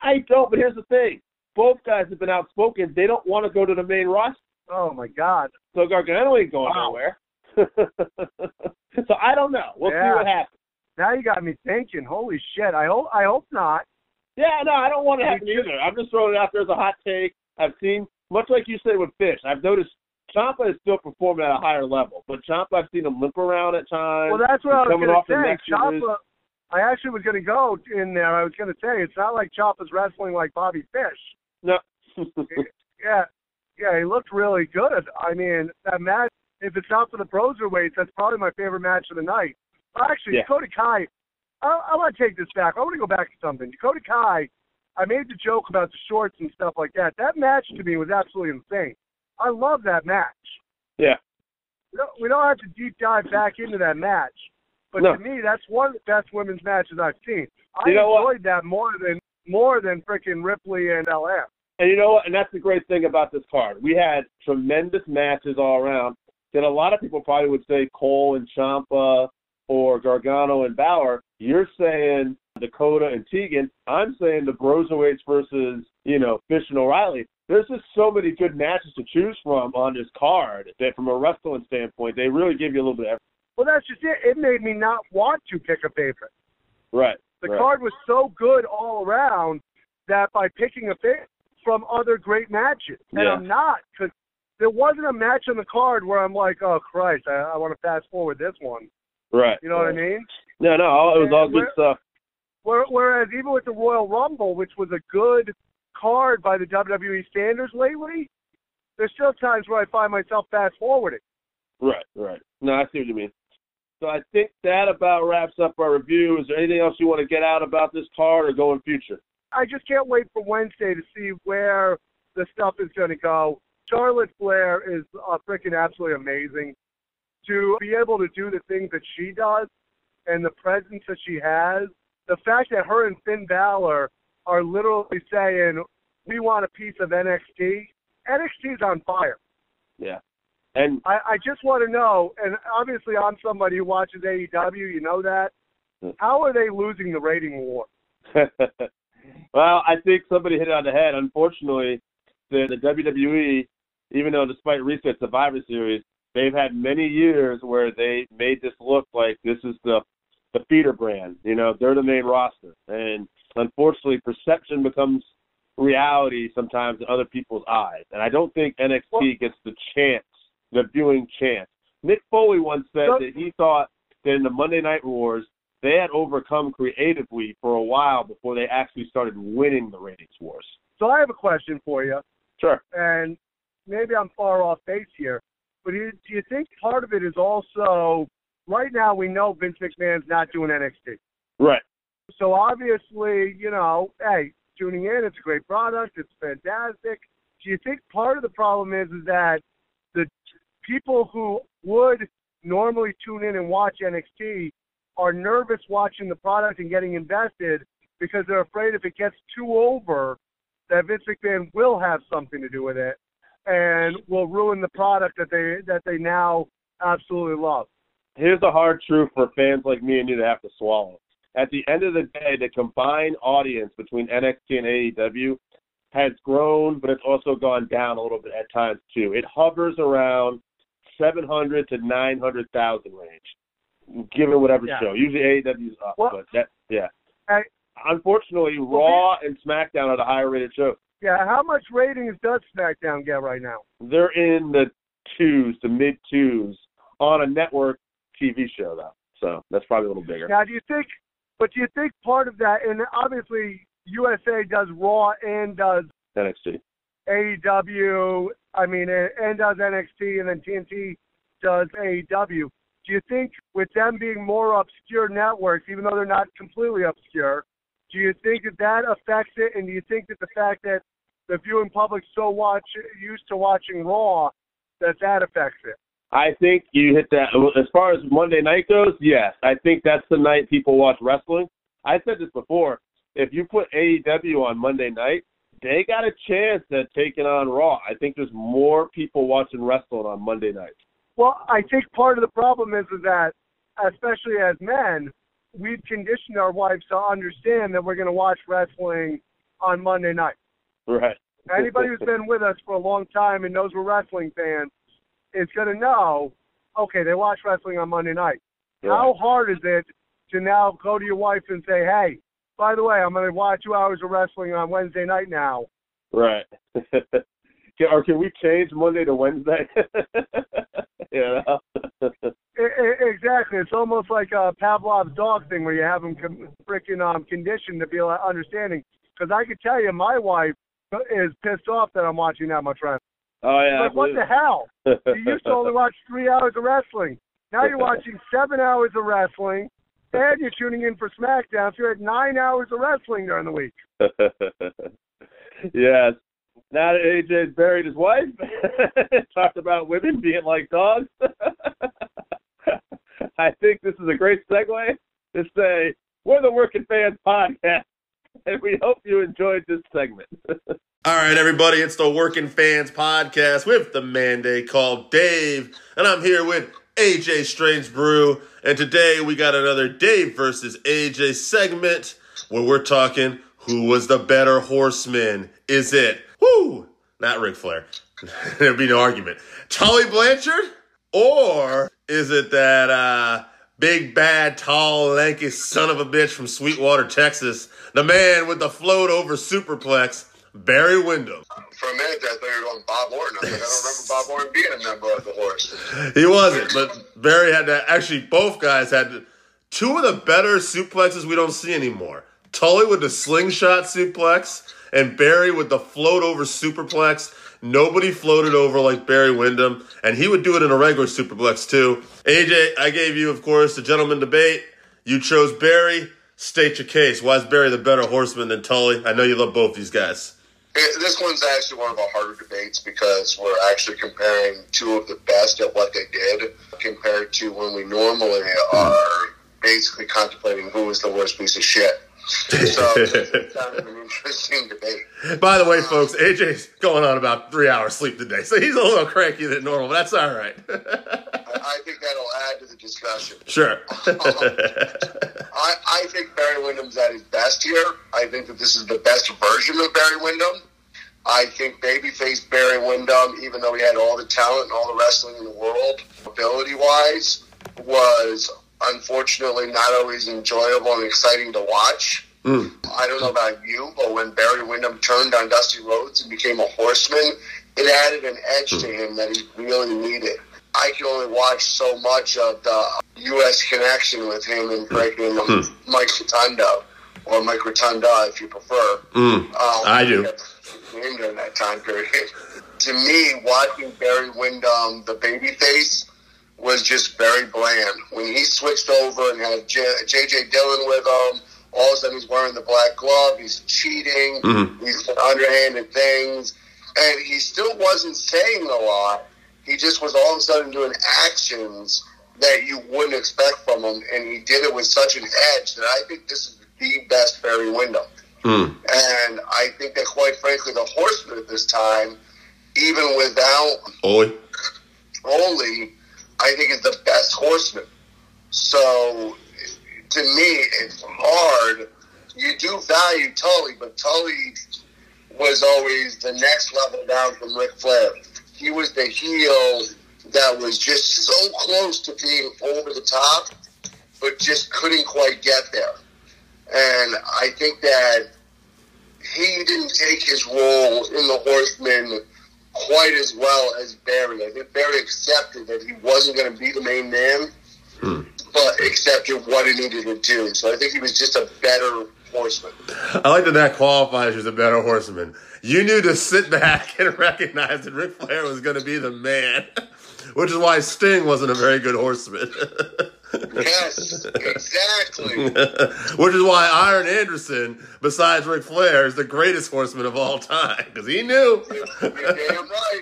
I don't, but here's the thing. Both guys have been outspoken. They don't want to go to the main roster. Oh my God! So Gargano ain't going Wow. nowhere. so I don't know. We'll Yeah. see what happens. Now you got me thinking. Holy shit! I hope I hope not. Yeah, no, I don't want to happen either. I'm just throwing it out there as a hot take. I've seen, much like you said with Fish, I've noticed Ciampa is still performing at a higher level. But Ciampa, I've seen him limp around at times. Well, that's what I was going to say. Ciampa. I actually was going to go in there. I was going to say it's not like Ciampa's wrestling like Bobby Fish. No. Yeah, yeah, he looked really good. I mean, that match. If it's not for the Broserweights, that's probably my favorite match of the night. Actually, Yeah. Dakota Kai. I, I want to take this back. I want to go back to something. Dakota Kai. I made the joke about the shorts and stuff like that. That match to me was absolutely insane. I love that match. yeah. We don't, we don't have to deep dive back into that match, but No. to me, that's one of the best women's matches I've seen. I You know what? enjoyed that more than more than freaking Ripley and LF. And you know what? And that's the great thing about this card. We had tremendous matches all around. That a lot of people probably would say Cole and Ciampa or Gargano and Balor. You're saying Dakota and Tegan. I'm saying the Broserweights versus you know Fish and O'Reilly. There's just so many good matches to choose from on this card that, from a wrestling standpoint, they really give you a little bit of Well, that's just it. It made me not want to pick a favorite. right. The right. card was so good all around that by picking a favorite from other great matches, and Yeah. I'm not because there wasn't a match on the card where I'm like, oh Christ, I, I want to fast forward this one. Right. You know what I mean? No, no, it was all And good where- stuff. Where- Whereas even with the Royal Rumble, which was a good card by the WWE standards lately, there's still times where I find myself fast forwarding. Right, right. No, I see what you mean. So I think that about wraps up our review. Is there anything else you want to get out about this card or go in future? I just can't wait for Wednesday to see where the stuff is going to go. Charlotte Flair is uh, freaking absolutely amazing. To be able to do the things that she does and the presence that she has, the fact that her and Finn Balor are literally saying, we want a piece of NXT, NXT is on fire. Yeah. And I, I just want to know, and obviously I'm somebody who watches AEW, you know that. How are they losing the rating war? well, I think somebody hit it on the head. Unfortunately, the, the WWE, even though despite recent Survivor Series, they've had many years where they made this look like this is the the feeder brand. You know, they're the main roster, and unfortunately, perception becomes reality sometimes in other people's eyes. And I don't think NXT gets the chance, the viewing chance. Mick Foley once said that he thought that in the Monday Night Wars they had overcome creatively for a while before they actually started winning the ratings wars. So I have a question for you. Sure. and maybe I'm far off base here, but do you, do you think part of it is also right now we know Vince McMahon's not doing NXT, Right. so obviously you know, hey, tuning in, it's a great product, it's fantastic. Do you think part of the problem is is that the people who would normally tune in and watch NXT are nervous watching the product and getting invested because they're afraid if it gets too over that Vince McMahon will have something to do with it and will ruin the product that they that they now absolutely love. Here's the hard truth for fans like me and you to have to swallow. At the end of the day, the combined audience between NXT and AEW has grown, but it's also gone down a little bit at times too. It hovers around 700 to 900,000 range, given whatever Yeah. show. Usually AEW's up, Well- but that yeah. I- Unfortunately, Raw and SmackDown are the higher rated shows. Yeah, how much ratings does SmackDown get right now? They're in the twos the mid twos on a network TV show though, so that's probably a little bigger. Now, do you think? But do you think part of that, and obviously USA does Raw and does NXT. AEW, I mean, and and does NXT, and then TNT does AEW. Do you think with them being more obscure networks, even though they're not completely obscure, do you think that that affects it? And do you think that the fact that the viewing public's so watch used to watching Raw that that affects it? I think you hit that. As far as Monday night goes, yes. I think that's the night people watch wrestling. I said this before. If you put AEW on Monday night, they got a chance at taking on Raw. I think there's more people watching wrestling on Monday night. Well, I think part of the problem is, is that, especially as men, we've conditioned our wives to understand that we're going to watch wrestling on Monday night. Right. Anybody who's been with us for a long time and knows we're wrestling fans is going to know, okay, they watch wrestling on Monday night. How hard is it to now go to your wife and say, hey, by the way, I'm going to watch two hours of wrestling on Wednesday night now. Right. Can- or can we change Monday to Wednesday? you know? Exactly. It's almost like a Pavlov's dog thing where you have them com- freaking um, conditioned to be like, understanding. Because I could tell you, my wife is pissed off that I'm watching that much wrestling. oh yeah. Like, what the hell? You used to only watch three hours of wrestling. Now you're watching seven hours of wrestling, and you're tuning in for SmackDown. So you're at nine hours of wrestling during the week. yes. Now that AJ's buried his wife, talked about women being like dogs. I think this is a great segue to say we're the Working Fans Podcast, and we hope you enjoyed this segment. All right, everybody, it's the Working Fans Podcast with the man they Dave, and I'm here with AJ Strange Brew, and today we got another Dave versus AJ segment where we're talking who was the better horseman. Is it, whoo, not Ric Flair, there'd be no argument, Tully Blanchard, or is it that uh, big, bad, tall, lanky son of a bitch from Sweetwater, Texas, the man with the float over superplex, Barry Windham? For a minute I thought you were going Bob Orton. I like, I don't remember Bob Orton being a member of the horse. He wasn't, but Barry had to. Actually, both guys had two of the better suplexes we don't see anymore. Tully with the slingshot suplex, and Barry with the float over superplex. Nobody floated over like Barry Windham, and he would do it in a regular superplex too. AJ, I gave you, of course, the gentleman debate. You chose Barry. State your case. Why is Barry the better horseman than Tully? I know you love both these guys. This one's actually one of our harder debates because we're actually comparing two of the best at what they did compared to when we normally are basically contemplating who is the worst piece of shit. So it's kind of an interesting debate. By the way, um, folks, AJ's going on about three hours sleep today, so he's a little cranky than normal, but that's all right. I I think that'll add to the discussion. sure. I, I think Barry Windham's at his best here. I think that this is the best version of Barry Windham. I think babyface Barry Windham, even though he had all the talent and all the wrestling in the world, ability wise, was unfortunately not always enjoyable and exciting to watch. I don't know about you, but when Barry Windham turned on Dusty Rhodes and became a horseman, it added an edge to him that he really needed. I can only watch so much of the U.S. connection with him and breaking um, Mike Rotunda, or Mike Rotunda if you prefer. Um, I do. During that time period. to me, watching Barry Windham, the babyface, was just very bland. When he switched over and had J- J.J. Dillon with him, all of a sudden he's wearing the black glove, he's cheating, mm-hmm. he's doing underhanded things, and he still wasn't saying a lot. He just was all of a sudden doing actions that you wouldn't expect from him, and he did it with such an edge that I think this is the best Barry Windham. Mm. And I think that, quite frankly, the Horseman at this time, even without Oi. Ole, I think is the best horseman. So, to me, it's hard. You do value Tully, but Tully was always the next level down from Ric Flair. He was the heel that was just so close to being over the top, but just couldn't quite get there. And I think that he didn't take his role in the Horsemen quite as well as Barry. I think Barry accepted that he wasn't going to be the main man, hmm. but accepted what he needed to do. So I think he was just a better horseman. I like that that qualifies you as a better horseman. You knew to sit back and recognize that Ric Flair was going to be the man, which is why Sting wasn't a very good horseman. Yes, exactly. which is why Arn Anderson, besides Ric Flair, is the greatest horseman of all time because he knew. You're damn right.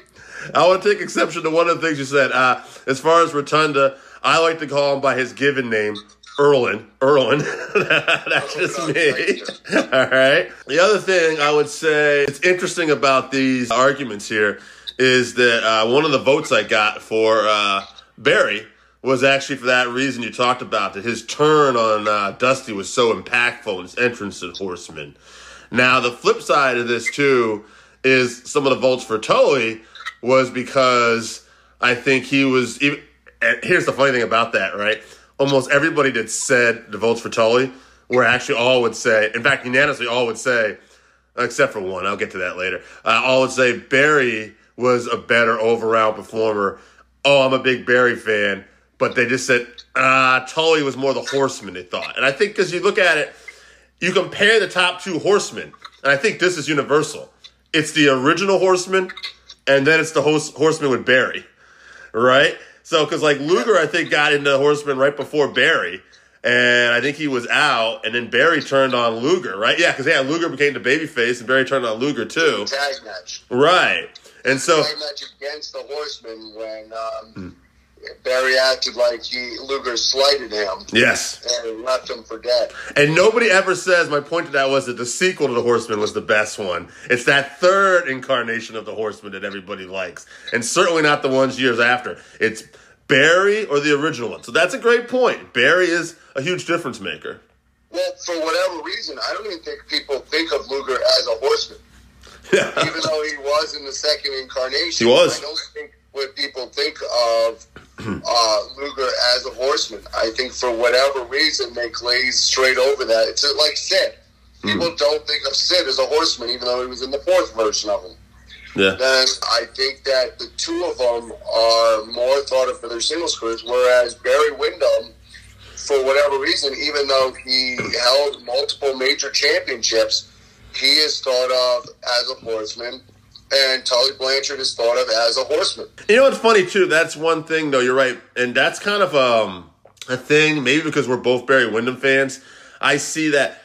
I want to take exception to one of the things you said. Uh, as far as Rotunda, I like to call him by his given name, Erlin. Erlin. That's just me. All right. The other thing I would say it's interesting about these arguments here is that uh, one of the votes I got for uh, Barry was actually for that reason you talked about that his turn on uh, Dusty was so impactful in his entrance to Horseman. Now the flip side of this too is some of the votes for Tully was because I think he was even. And here's the funny thing about that, right? Almost everybody that said the votes for Tully were actually all would say, in fact, unanimously all would say, except for one, I'll get to that later. Uh, all would say Barry was a better overall performer. Oh, I'm a big Barry fan, but they just said uh, Tully was more the horseman. They thought, and I think because you look at it, you compare the top two horsemen, and I think this is universal. It's the original horseman, and then it's the host, horseman with Barry, right? So, because like Luger, I think got into horseman right before Barry, and I think he was out, and then Barry turned on Luger, right? Yeah, because yeah, Luger became the babyface, and Barry turned on Luger too, Tag match. right? And so, Tag match against the Horseman when um, Barry acted like he Luger slighted him yes, and left him for dead. And nobody ever says, my point to that was that the sequel to The Horseman was the best one. It's that third incarnation of The Horseman that everybody likes. And certainly not the ones years after. It's Barry or the original one. So that's a great point. Barry is a huge difference maker. Well, for whatever reason, I don't even think people think of Luger as a horseman. even though he was in the second incarnation. He was. I don't think what people think of uh, Luger as a horseman. I think for whatever reason they glaze straight over that. It's like Sid. People don't think of Sid as a horseman, even though he was in the fourth version of him. Yeah. Then I think that the two of them are more thought of for their singles careers, whereas Barry Windham, for whatever reason, even though he held multiple major championships, he is thought of as a horseman, and Tully Blanchard is thought of as a horseman. You know what's funny too? That's one thing though. You're right, and that's kind of um, a thing. Maybe because we're both Barry Windham fans, I see that.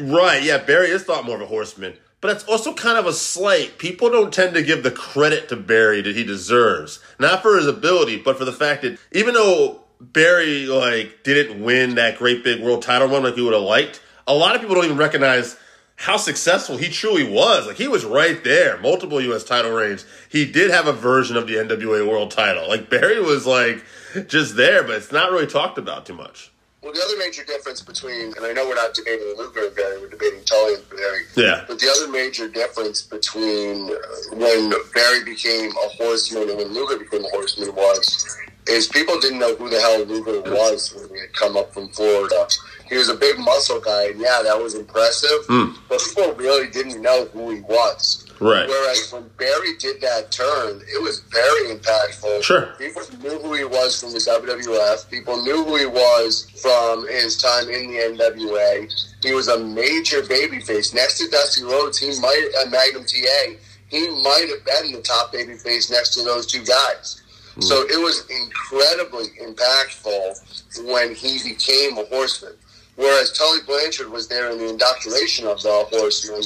Right? Yeah, Barry is thought more of a horseman, but it's also kind of a slight. People don't tend to give the credit to Barry that he deserves, not for his ability, but for the fact that even though Barry like didn't win that great big world title run like he would have liked, a lot of people don't even recognize how successful he truly was. Like he was right there, multiple U.S. title reigns. He did have a version of the NWA World Title. Like Barry was like just there, but it's not really talked about too much. Well, the other major difference between, and I know we're not debating Luger and Barry, we're debating Tully and Barry. Yeah. But the other major difference between uh, when Barry became a horseman and when Luger became a horseman was, is people didn't know who the hell Luger was when he had come up from Florida. He was a big muscle guy, and yeah, that was impressive. Hmm. But people really didn't know who he was. Right. Whereas when Barry did that turn, it was very impactful. Sure. People knew who he was from the WWF. People knew who he was from his time in the NWA. He was a major babyface. Next to Dusty Rhodes, he might, uh, Magnum TA, he might have been the top babyface next to those two guys. So mm. it was incredibly impactful when he became a horseman. Whereas Tully Blanchard was there in the indoctrination of the horseman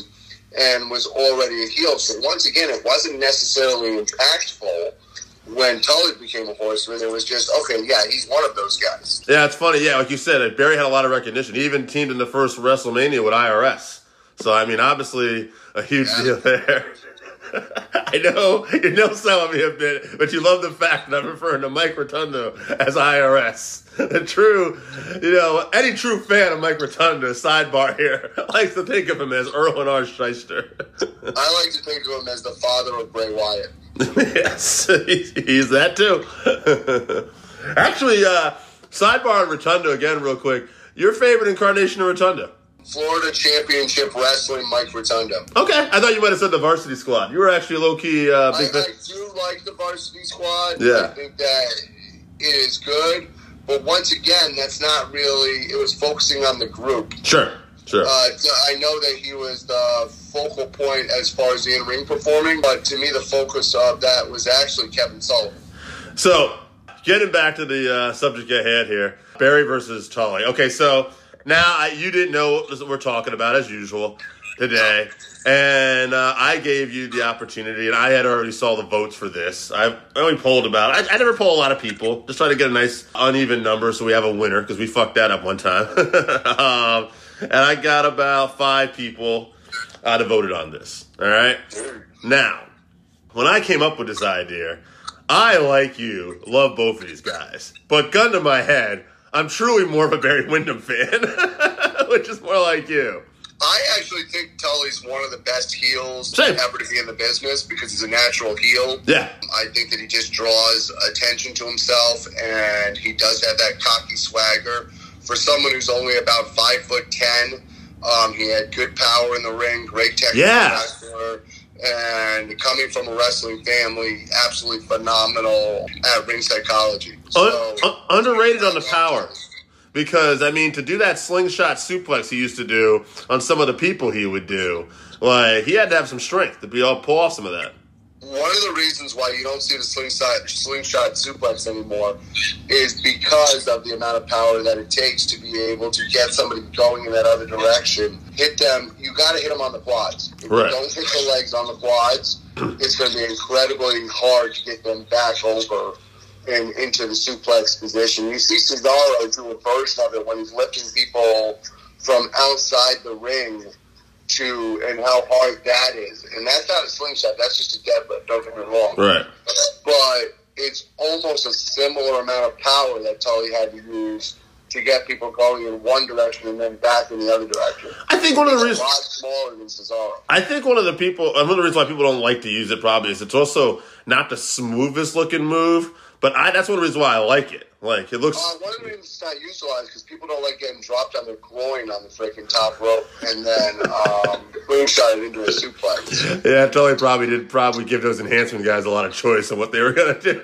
and was already a heel. So once again, it wasn't necessarily impactful when Tully became a horseman. It was just, okay, yeah, he's one of those guys. Yeah, it's funny. Yeah, like you said, Barry had a lot of recognition. He even teamed in the first WrestleMania with IRS. So I mean, obviously a huge deal there. I know you know some of you have been, but you love the fact that I'm referring to Mike Rotundo as IRS. The true, you know, any true fan of Mike Rotundo, sidebar here, likes to think of him as Irwin R. Schyster. I like to think of him as the father of Bray Wyatt. yes, he's, he's that too. Actually, uh, sidebar on Rotundo again, real quick. Your favorite incarnation of Rotundo? Florida Championship Wrestling, Mike Rotundo. Okay, I thought you might have said the varsity squad. You were actually a low key uh, I, big fan. I do like the varsity squad. Yeah. I think that it is good. But once again, that's not really, it was focusing on the group. Sure, sure. Uh, I know that he was the focal point as far as the in ring performing, but to me, the focus of that was actually Kevin Sullivan. So, getting back to the uh, subject at hand here, Barry versus Tully. Okay, so now I, you didn't know what we're talking about as usual today, and uh, I gave you the opportunity, and I had already saw the votes for this. I, I only polled about. I, I never poll a lot of people, just try to get a nice uneven number so we have a winner because we fucked that up one time. um, and I got about five people uh, that voted on this. All right, now when I came up with this idea. I, like you, love both of these guys. But gun to my head, I'm truly more of a Barry Windham fan, which is more like you. I actually think Tully's one of the best heels Same. ever to be in the business because he's a natural heel. Yeah. I think that he just draws attention to himself, and he does have that cocky swagger. For someone who's only about five foot ten, um, he had good power in the ring, great technical Yeah. wrestler, and coming from a wrestling family, absolutely phenomenal at ring psychology. Un- un- underrated on the power. Because, I mean, to do that slingshot suplex he used to do on some of the people he would do, like, he had to have some strength to be able to pull off some of that. One of the reasons why you don't see the slingshot, slingshot suplex anymore is because of the amount of power that it takes to be able to get somebody going in that other direction. Hit them, you got to hit them on the quads. If Right. you don't hit the legs on the quads, it's going to be incredibly hard to get them back over and into the suplex position. You see Cesaro do a version of it when he's lifting people from outside the ring to and how hard that is. And that's not a slingshot, that's just a deadlift, don't get me wrong. Right. But it's almost a similar amount of power that Tully had to use to get people going in one direction and then back in the other direction. I think one of the reasons. smaller than Cesaro. I think one of the people, one of the reasons why people don't like to use it probably is it's also not the smoothest looking move, but I, that's one of the reasons why I like it. Like, it looks. Uh, one of the reasons it's not utilized because people don't like getting dropped on their groin on the freaking top rope and then um, moonshot it into a suplex. Yeah, Tully probably did probably give those enhancement guys a lot of choice on what they were going to do.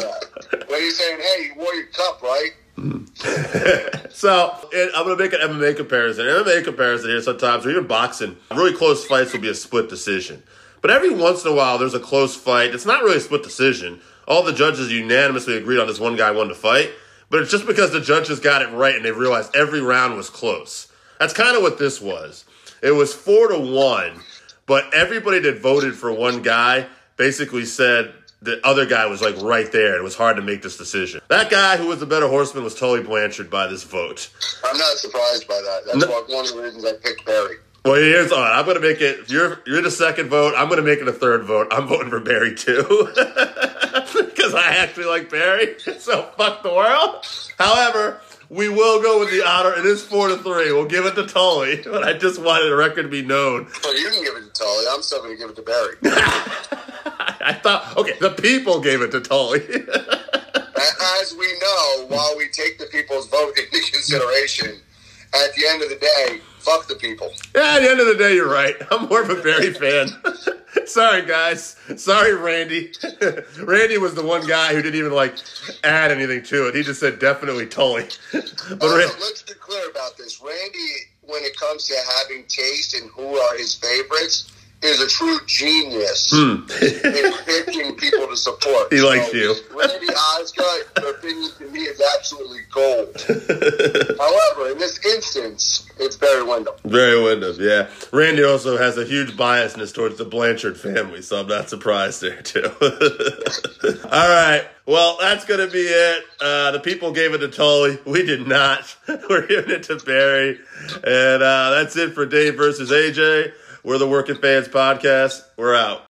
Yeah. When he's saying, hey, you wore your cup, right? So I'm gonna make an MMA comparison. MMA comparison here sometimes, or even boxing, really close fights will be a split decision. But every once in a while, there's a close fight. It's not really a split decision. All the judges unanimously agreed on this one guy won the fight, but it's just because the judges got it right and they realized every round was close. That's kind of what this was. It was four to one, but everybody that voted for one guy basically said the other guy was like right there. It was hard to make this decision. That guy who was the better horseman was Tully Blanchard by this vote. I'm not surprised by that. That's why one of the reasons I picked Barry. Well, here's on. I'm gonna make it. If you're you're the second vote, I'm gonna make it a third vote. I'm voting for Barry too, because I actually like Barry. So fuck the world. However, we will go with the honor. It is four to three. We'll give it to Tully, but I just wanted the record to be known. But you can give it to Tully. I'm still going to give it to Barry. I thought, okay, the people gave it to Tully. As we know, while we take the people's vote into consideration, at the end of the day, fuck the people. yeah, at the end of the day, you're right. I'm more of a Barry fan. Sorry, guys. Sorry, Randy. Randy was the one guy who didn't even like add anything to it. He just said definitely Tully. But let's be clear about this. Randy, when it comes to having taste and who are his favorites, is a true genius in picking people to support. Hmm. He likes you. Randy Osgood, your opinion to me is absolutely gold. However, in this instance, it's Barry Windham. Very Windham, yeah. Randy also has a huge biasness towards the Blanchard family, so I'm not surprised there too. All right, well that's gonna be it. Uh, the people gave it to Tully, we did not. We're giving it to Barry, and uh, that's it for Dave versus AJ. We're the Working Fans Podcast. We're out.